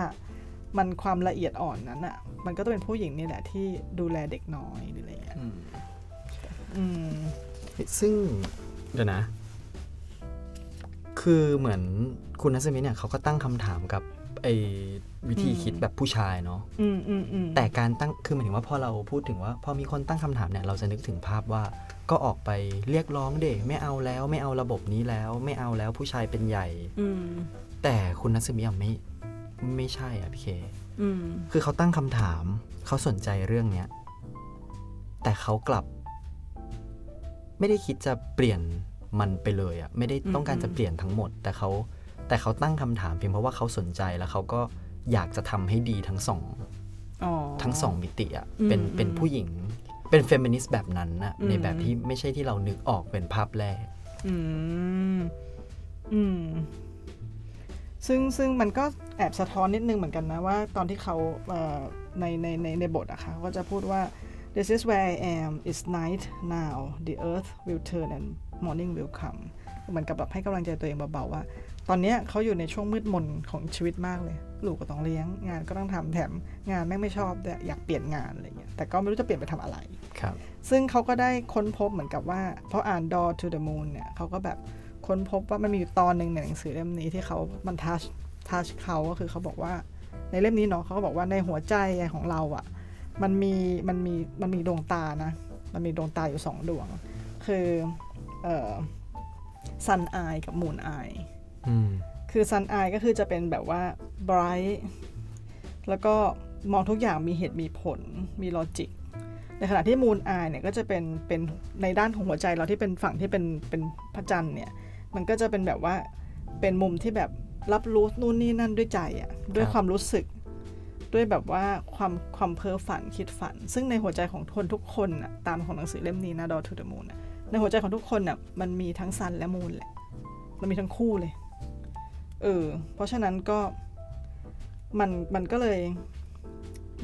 มันความละเอียดอ่อนนั้นอะ่ะ มันก็ต้องเป็นผู้หญิงนี่แหละที่ดูแลเด็กน้อยหรืออะไรเงี้ยอืมซึ่งเดี๋ยวนะ คือเหมือนคุณนัสมิเนี่ยเขาก็ตั้งคำถามกับไอ้วิธีอืมคิดแบบผู้ชายเนาะอืมอืมอืมแต่การตั้งคือหมายถึงว่าพอเราพูดถึงว่า พอมีคนตั้งคำถามเนี่ยเราจะนึกถึงภาพว่าก็ออกไปเรียกร้องเด็กไม่เอาแล้ว ไม่เอาระบบนี้แล้ว ไม่เอาแล้วผู้ชายเป็นใหญ่อืมแต่คุณนัสมิอะไม่ ไม่ใช่อะพี่เคอืมคือเขาตั้งคำถาม เขาสนใจเรื่องเนี้ย แต่เขากลับ ไม่ได้คิดจะเปลี่ยนมันไปเลยอะ่ะไม่ได้ต้องการจะเปลี่ยนทั้งหมด แต่เขาแต่เขาตั้งคำถามเพียงเพราะว่าเขาสนใจแล้วเขาก็อยากจะทำให้ดีทั้งสองอ๋อทั้งสองมิติอะ่ะอืมเป็นอืมเป็นผู้หญิง เป็นเฟมินิสต์แบบนั้นนะอืมในแบบที่ไม่ใช่ที่เรานึกออกเป็นภาพแรก อืม อืม ซึ่งซึ่งมันก็แอบสะท้อนนิดนึงเหมือนกันนะว่าตอนที่เขาเอ่อในในในในบทอะค่ะเขาก็จะพูดว่า this is where I am it's night now the earth will turn and morning will come เหมือนกับแบบให้กำลังใจตัวเองเบาๆว่า ตอนเนี้ยเขาอยู่ในช่วงมืดมนของชีวิตมากเลย ลูกก็ต้องเลี้ยง งานก็ต้องทำแถมงานแม่งไม่ชอบด้วยอยากเปลี่ยนงานอะไรเงี้ยแต่ก็ไม่รู้จะเปลี่ยนไปทำอะไรครับซึ่งเขาก็ได้ค้นพบเหมือนกับว่า เพราะอ่าน Door to the Moon เนี่ยเขาก็แบบ ค้นพบว่ามันมีอยู่ตอนหนึ่งในหนังสือเล่มนี้ที่เขามันทัชทัชเขาก็คือเขาบอกว่าในเล่มนี้เนาะเขาก็บอกว่าในหัวใจของเราอะ่ะมันมีมันมีมันมีดวงตานะ มันมีดวงตาอยู่สองดวง คือเอ่อ sun eye กับ moon eye อืมคือ sun eye ก็คือจะเป็นแบบว่า bright แล้วก็มองทุกอย่างมีเหตุมีผลมีลอจิกในขณะที่ moon eye เนี่ยก็จะเป็นเป็นในด้านของหัวใจเราที่เป็นฝั่งที่เป็นเป็นพระจันทร์เนี่ย มันก็จะเป็นแบบว่าเป็นมุมที่แบบรับรู้นู่นนี่นั่นด้วยใจอะ่ะด้วยความรู้สึก ด้วยแบบว่าความความเพ้อฝันคิดฝัน ซึ่งในหัวใจของคนทุกคนน่ะตามของหนังสือเล่มนี้นะ Door to the Moon น่ะในหัวใจของทุกคนน่ะมันมีทั้งซันและมูนแหละ มันมีทั้งคู่เลย เออ เพราะฉะนั้นก็มันมันก็เลย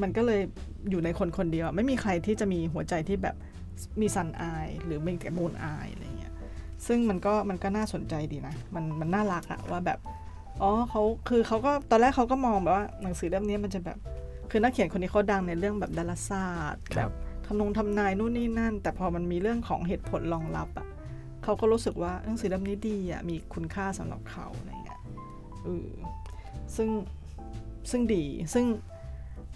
มันก็เลยอยู่ในคนคนเดียว ไม่มีใครที่จะมีหัวใจที่แบบมีซันอาย หรือมีแต่มูนอายอะไรเงี้ย ซึ่งมันก็มันก็น่าสนใจดีนะ มันมันน่ารักอะว่าแบบ อ๋อเขาคือเขาก็ตอนแรกเขาก็มองแบบว่าหนังสือเล่มนี้มันจะแบบ คือนักเขียนคนนี้เขาดังในเรื่องแบบดาราศาสตร์คแบรับบทำนงทำนายนู่นนี่นั่น แต่พอมันมีเรื่องของเหตุผลรองรับอะเขาก็รู้สึกว่าหนังสือเล่มนี้ดีอะมีคุณค่าสำหรับเขาอะไรเงี้ยเออซึ่งซึ่งดีซึ่ง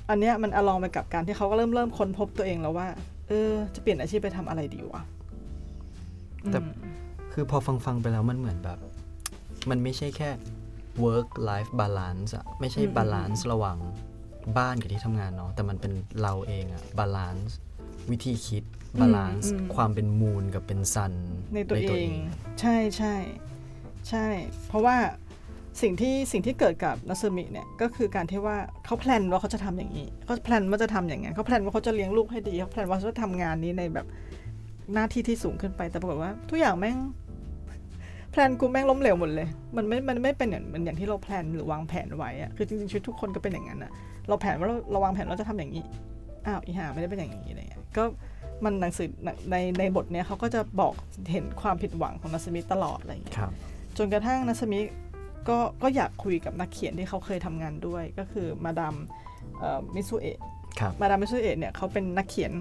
อันเนี้ยมันอลองไปกับการที่เขาก็เริ่มเริ่มค้นพบตัวเองแล้วว่า เออ จะเปลี่ยนอาชีพไปทำอะไรดีวะแต่อืม คือพอฟังฟังๆไปแล้วมันเหมือนแบบ มันไม่ใช่แค่ work life balance อะไม่ใช่อืม balance ระหว่างบ้านกับที่ทำงานเนาะแต่มันเป็นเราเองอะ balance วิธีคิด balance อืมความเป็นมูนกับเป็นซันในตัวเอง ใช่ใช่ใช่ เพราะว่าสิ่งที่สิ่งที่เกิดกับนัสมิเนี่ยก็คือการที่ว่าเขา plan ว่าเขาจะทำอย่างนี้เขา plan ว่าจะทำอย่างนั้นเขา plan ว่าเขาจะเลี้ยงลูกให้ดีเขา plan ว่าเขาจะทำงานนี้ในแบบหน้าที่ที่สูงขึ้นไปแต่ปรากฏว่าทุกอย่างแม่ง plan กูแม่งล้มเหลวหมดเลย มันไม่ มันไม่เป็นอย่างมันอย่างที่เรา plan หรือวางแผนไว้อะคือจริงๆชีวิตทุกคนก็เป็นอย่างนั้นอะเรา plan ว่าเราเราวางแผนว่าจะทำอย่างนี้ อ้าวอีห่าไม่ได้เป็นอย่างนี้อะไรเงี้ย ก็มันหนังสือในในบทเนี้ยเขาก็จะบอกเห็นความผิดหวังของนัสมิตลอดอะไรอย่างเงี้ยครับจนกระทั่งนัสมิก็ก็อยากคุยกับนักเขียนที่เขาเคยทำงานด้วย ก็คือมาดามมิซูเอะครับมาดามมิซูเอะเนี่ยเขาเป็นนักเขียน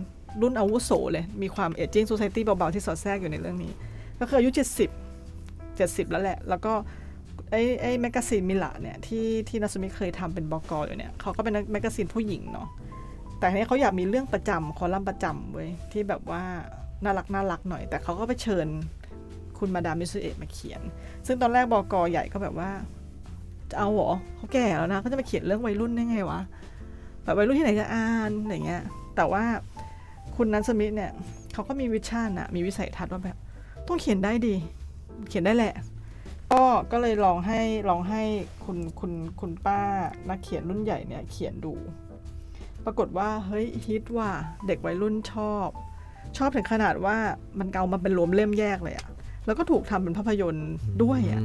รุ่นอาวุโสเลย มีความเอจจิ้งโซซ i ตี้เบาๆที่สอดแทรกอยู่ในเรื่องนี้ ก็คืออายุ 70 70 แล้วแหละ แล้วก็ไอ้ไอ้ magazine มิละเนี่ยที่ที่นัสมิเคยทำเป็นบก.อยู่เนี่ยเขาก็เป็น magazine ผู้หญิงเนาะแต่ทีนี้เขาอยากมีเรื่องประจำคอลัมน์ประจำเว้ยที่แบบว่าน่ารักน่ารักหน่อย แต่เขาก็ไปเชิญคุณมาดามมิสุเอะมาเขียน ซึ่งตอนแรกบอกใหญ่ก็แบบว่า จะเอาหรอเขาแก่แล้วนะเขาจะมาเขียนเรื่องวัยรุ่นได้ไงวะแบบวัยรุ่นที่ไหนจะอ่านอะไรเงี้ย แต่ว่าคุณนันสมิธเนี่ยเขาก็มีวิชั่นอะมีวิสัยทัศน์ว่าแบบ ต้องเขียนได้ดี เขียนได้แหละ ก็ก็เลยลองให้ลองให้คุณคุณคุณป้านักเขียนรุ่นใหญ่เนี่ยเขียนดู ปรากฏว่าเฮ้ยฮิตว่าเด็กวัยรุ่นชอบ ชอบถึงขนาดว่ามันเกามาเป็นรวมเล่มแยกเลยอะแล้วก็ถูกทำเป็นภาพยนตร์ด้วยอะม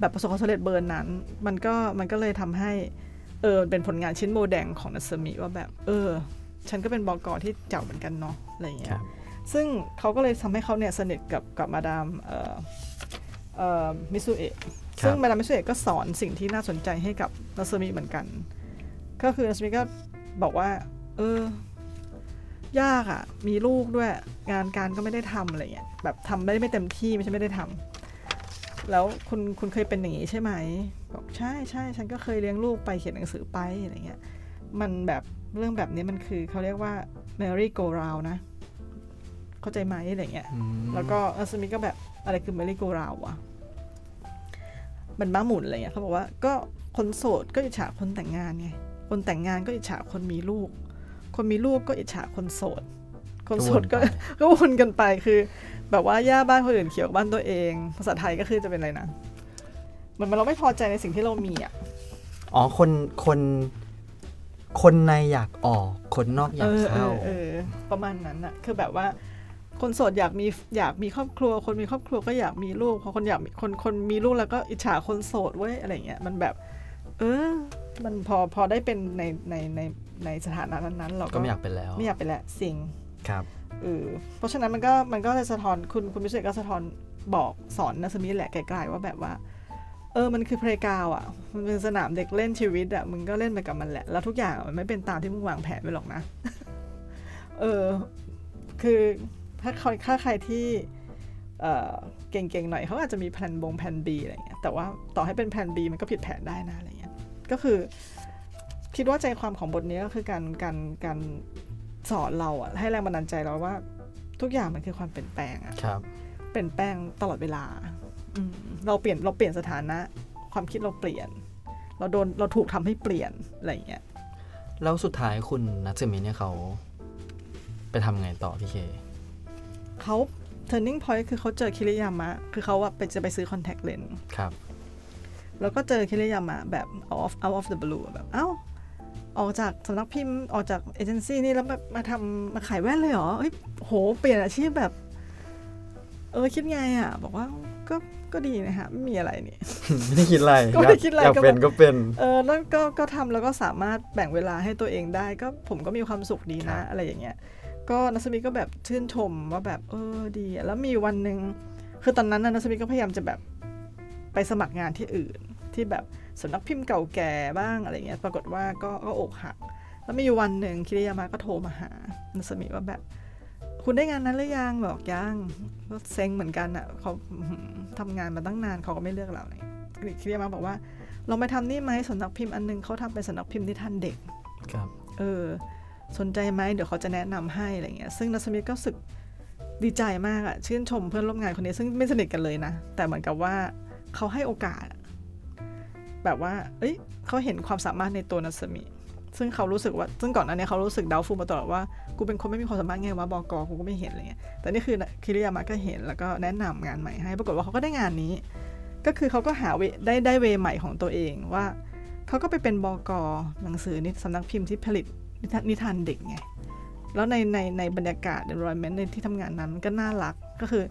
แบบประสบความสำเร็จเบอร์นั้น มันก็มันก็เลยทำให้เออเป็นผลงานชิ้นโบแดงของนัสมิว่าแบบ เออ ฉันก็เป็นบอกอที่เจ๋าเหมือนกันเนาะอะไรอย่างเงี้คยรับ ซึ่งเขาก็เลยทำให้เขาเนี่ยสนิทกับกับมาดามเอ่อเอ่อมิซุเอะครับซึ่งมาดามมิซุเอะก็สอนสิ่งที่น่าสนใจให้กับนัสมิเหมือนกัน ก็คือนัสมิก็บอกว่า เออยากอะ่ะ มีลูกด้วย งานการก็ไม่ได้ทำอะไรเงี้ย แบบทำไม่ได้ไม่เต็มที่ไม่ใช่ไม่ได้ทำ แล้วคุณคุณเคยเป็นอย่างนี้ใช่ไหม บอกใช่ใช่ฉันก็เคยเลี้ยงลูกไปเขียนหนังสือไปอะไรเงี้ย มันแบบเรื่องแบบนี้มันคือเขาเรียกว่า Mary go round นะ เข้าใจไหมอะไรเงี้ยอืมแล้วก็อัสมิก็แบบอะไรคือ Mary go round วะมันบ้าหมุนอะไรเงี้ยเขาบอกว่าก็คนโสดก็อิจฉาคนแต่งงานไงคนแต่งงานก็อิจฉาคนมีลูก คนมีลูกก็อิจฉาคนโสด คนโสดก็ก็วนกันไปคือ แบบว่าย่าบ้านคนอื่นเขียวกับบ้านตัวเอง ภาษาไทยก็คือจะเป็นอะไรนะเหมันเราไม่พอใจในสิ่งที่เรามีอะอ๋อคนคนคนในอยากออก คนนอกอเอยากอเอเข้าอเออประมาณนั้นอะคือแบบว่า คนโสดอยากมีอยากมีครอบครัว คนมีครอบครัวก็อยากมีลูกพอคนอยากมีคนคนมีลูกแล้วก็อิจฉาคนโสดเว้ยอะไรเงี้ยมันแบบ เออ มันพอพอได้เป็นในในในในสถานะนั้นๆเราก็ก็ไม่อยากเป็นแล้ว ไม่อยากเป็นแหละสิ่งครับเออเพราะฉะนั้นมันก็มันก็เลยสะท้อนคุณคุณพิเศษก็สะท้อนบอกสอนนัสมิแหละไกลๆว่าแบบว่า เออมันคือเพลกาวอะ มันเป็นสนามเด็กเล่นชีวิตอะมึงก็เล่นไปกับมันแหละ แล้วทุกอย่างมันไม่เป็นตามที่มึงวางแผนไว้หรอกนะ เออ คือ ถ้าใครถ้าใครที่เอ่อเก่งๆหน่อยเขาอาจจะมีแผนบงแผน B อะไรเงี้ยแต่ว่าต่อให้เป็นแผน B มันก็ผิดแผนได้นะอะไรเงี้ยก็คือคิดว่าใจความของบทนี้ก็คือการการการสอนเราอะให้แรงบันดาลใจเราว่า ทุกอย่างมันคือความเปลี่ยนแปลงอะครับ เปลี่ยนแปลงตลอดเวลาอืมเราเปลี่ยนเราเปลี่ยนสถานะ ความคิดเราเปลี่ยน เราโดนเราถูกทำให้เปลี่ยนอะไรอย่างเงี้ยแล้วสุดท้ายคุณนัทซึมิเนี่ยเขา ไปทำไงต่อพี่เค เขา turning point คือเขาเจอคิริยามะ คือเขาอะไปจะไปซื้อ contact lens ครับ แล้วก็เจอคิริยามะแบบ out of out of the blue แบบเอ้าออกจากสำนักพิมพ์ออกจากเอเจนซี่นี่แล้วมามาทำมาขายแว่นเลยเหรอเฮ้ยโห เปลี่ยนอาชีพแบบ เออคิดไงอะบอกว่าก็ก็ดีนะฮะ ไม่มีอะไรนี่ ไม่ได้คิดอะไรก็ไม่ได้คิดอะไรอยากก็เป็นก็เป็น เออแล้วก็ก็ทำแล้วก็สามารถแบ่งเวลาให้ตัวเองได้ ก็ผมก็มีความสุขดีครันะบอะไรอย่างเงี้ย ก็นัสมิก็แบบชื่นชมว่าแบบเออดีอะแล้วมีวันหนึ่งคือตอนนั้นนะนัสมิก็พยายามจะแบบไปสมัครงานที่อื่น ที่แบบสำนักพิมพ์เก่าแก่บ้างอะไรเงี้ย ปรากฏว่าก็ก็อกหัก แล้วมีอยู่วันหนึ่งคิริยามะก็โทรมาหานัสมิว่าแบบ คุณได้งานนั้นหรือยังบอกยังก็เซ็งเหมือนกันอะเขาอื้อหือทำงานมาตั้งนานเขาก็ไม่เลือกเราเลยคิริยามะบอกว่าลองไปทำนี่ไหมสำนักพิมพ์อันนึงเขาทำเป็นสำนักพิมพ์นิทานเด็กครับ เออ สนใจไหมเดี๋ยวเขาจะแนะนำให้อะไรเงี้ยซึ่งนัสมิธก็รู้สึกดีใจมากอะชื่นชมเพื่อนร่วมงานคนนี้ซึ่งไม่สนิทกันเลยนะ แต่เหมือนกับว่าเขาให้โอกาส แบบว่า เอ้ยเขาเห็นความสามารถในตัวนัสมิซึ่งเขารู้สึกว่า ซึ่งก่อนหน้านี้เขารู้สึกดาวฟูมาตลอดว่า กูเป็นคนไม่มีความสามารถไงวะบอกกูก็ไม่เห็นอะไรเงี้ย แต่นี่คือคิริยามะก็เห็นแล้วก็แนะนำงานใหม่ให้ ปรากฏว่าเขาก็ได้งานนี้ ก็คือเขาก็หาเวได้ได้เวใหม่ของตัวเองว่า เขาก็ไปเป็นบกหนังสือนิสำนักพิมพ์ที่ผลิต นิทานนิทานเด็กไง แล้วในในในบรรยากาศ environment ในที่ทำงานนั้นมันก็น่ารักก็คือ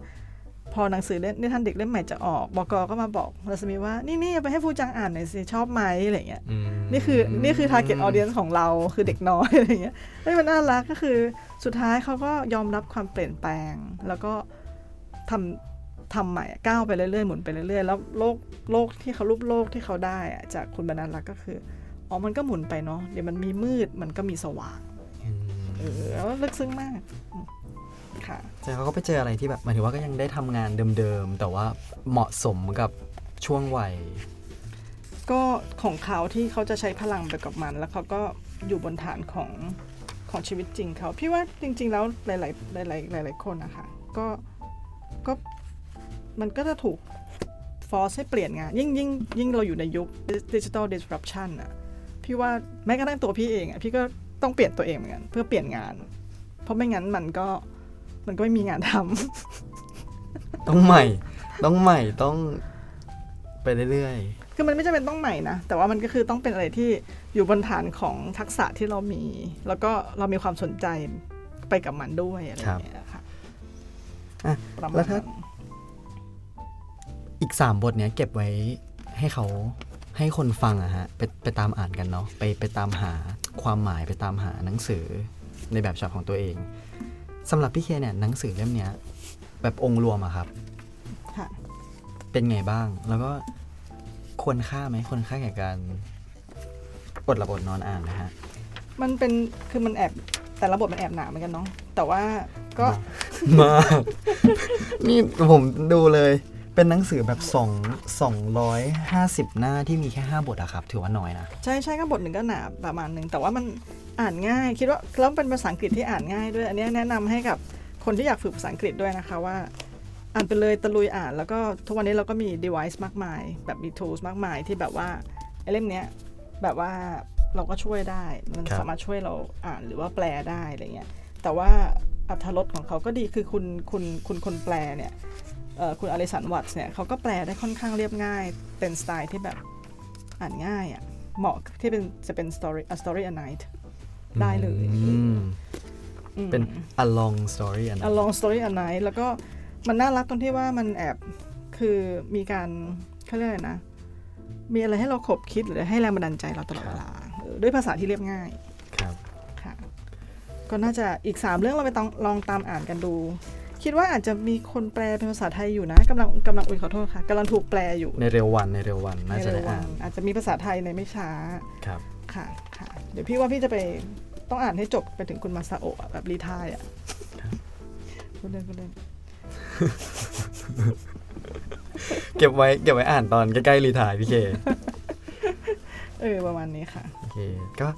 พอหนังสือเล่มนิทานเด็กเล่มใหม่จะออกบกก็มาบอกรัศมีว่านี่นี่เอาไปให้ฟูจังอ่านหน่อยสิชอบไหมอะไรเงี้ยอืมนี่คือนี่คือ target audience ของเราคือเด็กน้อยอะไรเงี้ยเฮ้ยมันน่ารักก็คือสุดท้ายเขาก็ยอมรับความเปลี่ยนแปลง แล้วก็ทำทำใหม่ก้าวไปเรื่อยๆหมุนไปเรื่อยๆแล้วโลกโลกที่เขารูปโลกที่เขาได้อะจากคุณบรรณารักษ์ก็คือ อ๋อมันก็หมุนไปเนาะเดี๋ยวมันมีมืดมันก็มีสว่างอืมเออแล้วลึกซึ้งมากอืมค่ะแต่เขาก็ไปเจออะไรที่แบบหมายถึงว่าก็ยังได้ทำงานเดิมๆ แต่ว่าเหมาะสมกับช่วงวัย ก็ของเขาที่เขาจะใช้พลังไปกับมัน แล้วเขาก็อยู่บนฐานของของชีวิตจริงเขาพี่ว่าจริง ๆ แล้วหลาย ๆ หลาย ๆ หลาย ๆ คนนะคะก็ก็มันก็จะถูกฟอร์สให้เปลี่ยนงาน ยิ่งยิ่งยิ่งเราอยู่ในยุคดิจิทัล disruption อะ พี่ว่าแม้กระทั่งตัวพี่เองอะพี่ก็ต้องเปลี่ยนตัวเองเหมือนกันเพื่อเปลี่ยนงาน เพราะไม่งั้นมันก็มันก็ไม่มีงานทำต้องใหม่ ต้องใหม่ต้องไปเรื่อยคืคือมันไม่จำเป็นต้องใหม่นะ แต่ว่ามันก็คือต้องเป็นอะไรที่อยู่บนฐานของทักษะที่เรามี แล้วก็เรามีความสนใจไปกับมันด้วยอะไรอย่างเงี้ยค่ะอะประมาณแล้วถ้านั้นอีก3บทเนี้ยเก็บไว้ให้เขา ให้คนฟังอะฮะไปไปตามอ่านกันเนาะไปไปตามหาความหมายไปตามหาหนังสือในแบบฉบับของตัวเองสำหรับพี่เคเนี่ยหนังสือเล่มเนี้ยแบบองค์รวมอะครับค่ะเป็นไงบ้าง แล้วก็ควรค่าไหมควรค่าแก่การอดหลับอดนอนอ่านนะฮะมันเป็นคือมันแอบแต่ละบทมันแอบหนาเหมือนกันเนาะแต่ว่าก็มากนี่ผมดูเลย เป็นหนังสือแบบสองสองร้อยห้าสิบหน้าที่มีแค่ห้าบทอะครับ ถือว่าน้อยนะ ใช่ใช่ก็บทหนึ่งก็หนาประมาณหนึ่งแต่ว่ามันอ่านง่าย คิดว่าแล้วเป็นภาษาอังกฤษที่อ่านง่ายด้วย อันนี้แนะนำให้กับคนที่อยากฝึกภาษาอังกฤษด้วยนะคะว่า อ่านไปเลยตะลุยอ่าน แล้วก็ทุกวันนี้เราก็มี device มากมาย แบบมี tools มากมายที่แบบว่าไอ้เล่มเนี้ยแบบว่าเราก็ช่วยได้มันครับสามารถช่วยเราอ่านหรือว่าแปลได้อะไรเงี้ยแต่ว่าอัธรสของเขาก็ดีคือคุณคุณคุณคนแปลเนี่ยเอ่อ คุณอลิสันวัตส์เนี่ยเขาก็แปลได้ค่อนข้างเรียบง่าย เป็นสไตล์ที่แบบอ่านง่ายอะเหมาะที่เป็นจะเป็น story a story a night ได้เลยอืมอืมเป็น a long story อัน a long story a night แล้วก็มันน่ารักตรงที่ว่ามันแอบคือมีการเขาเรียกอะไรนะ มีอะไรให้เราขบคิดหรือให้แรงบันดาลใจเราตลอดเวลาเออด้วยภาษาที่เรียบง่าย ครับ ค่ะ ก็น่าจะอีก 3 เรื่องเราไปต้องลองตามอ่านกันดู คิดว่าอาจจะมีคนแปลเป็นภาษาไทยอยู่นะกำลังกำลังอุ้ยขอโทษค่ะกำลังถูกแปลอยู่ในเร็ววันในเร็ววันน่าจะในได้เร็ววัอ่านอาจจะมีภาษาไทยในไม่ช้าครับค่ะค่ะ เดี๋ยวพี่ว่าพี่จะไปต้องอ่านให้จบไปถึงคุณมาซาโอะอะแบบรีไทายอะครับพูดเล่นพูดเล่นเก็บไว้เก็บไว้อ่านตอนใกล้ๆรีทายพี่เคเออประมาณนี้ค่ะโอเคก็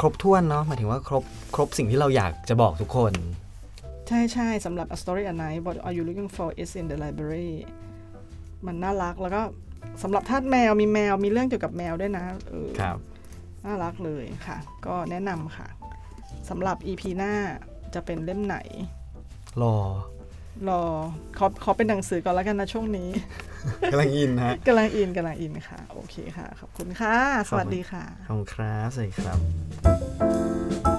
ครบถ้วนเนาะหมายถึงว่าครบครบสิ่งที่เราอยากจะบอกทุกคน ใช่ใช่สำหรับ A Story a Night What are you looking for is in the library มันน่ารักแล้วก็สำหรับทาสแมวมีแมวมีเรื่องเกี่ยวกับแมวด้วยนะเออครับน่ารักเลยค่ะ ก็แนะนำค่ะสำหรับ EP หน้าจะเป็นเล่มไหน รอ รอขอขอเป็นหนังสือก่อนแล้วกันนะช่วงนี้กำลังอินฮะกำลังอินกำลังอินค่ะ โอเคค่ะ ขอบคุณค่ะ สวัสดีค่ะ ขอบคุณครับ สวัสดีครับ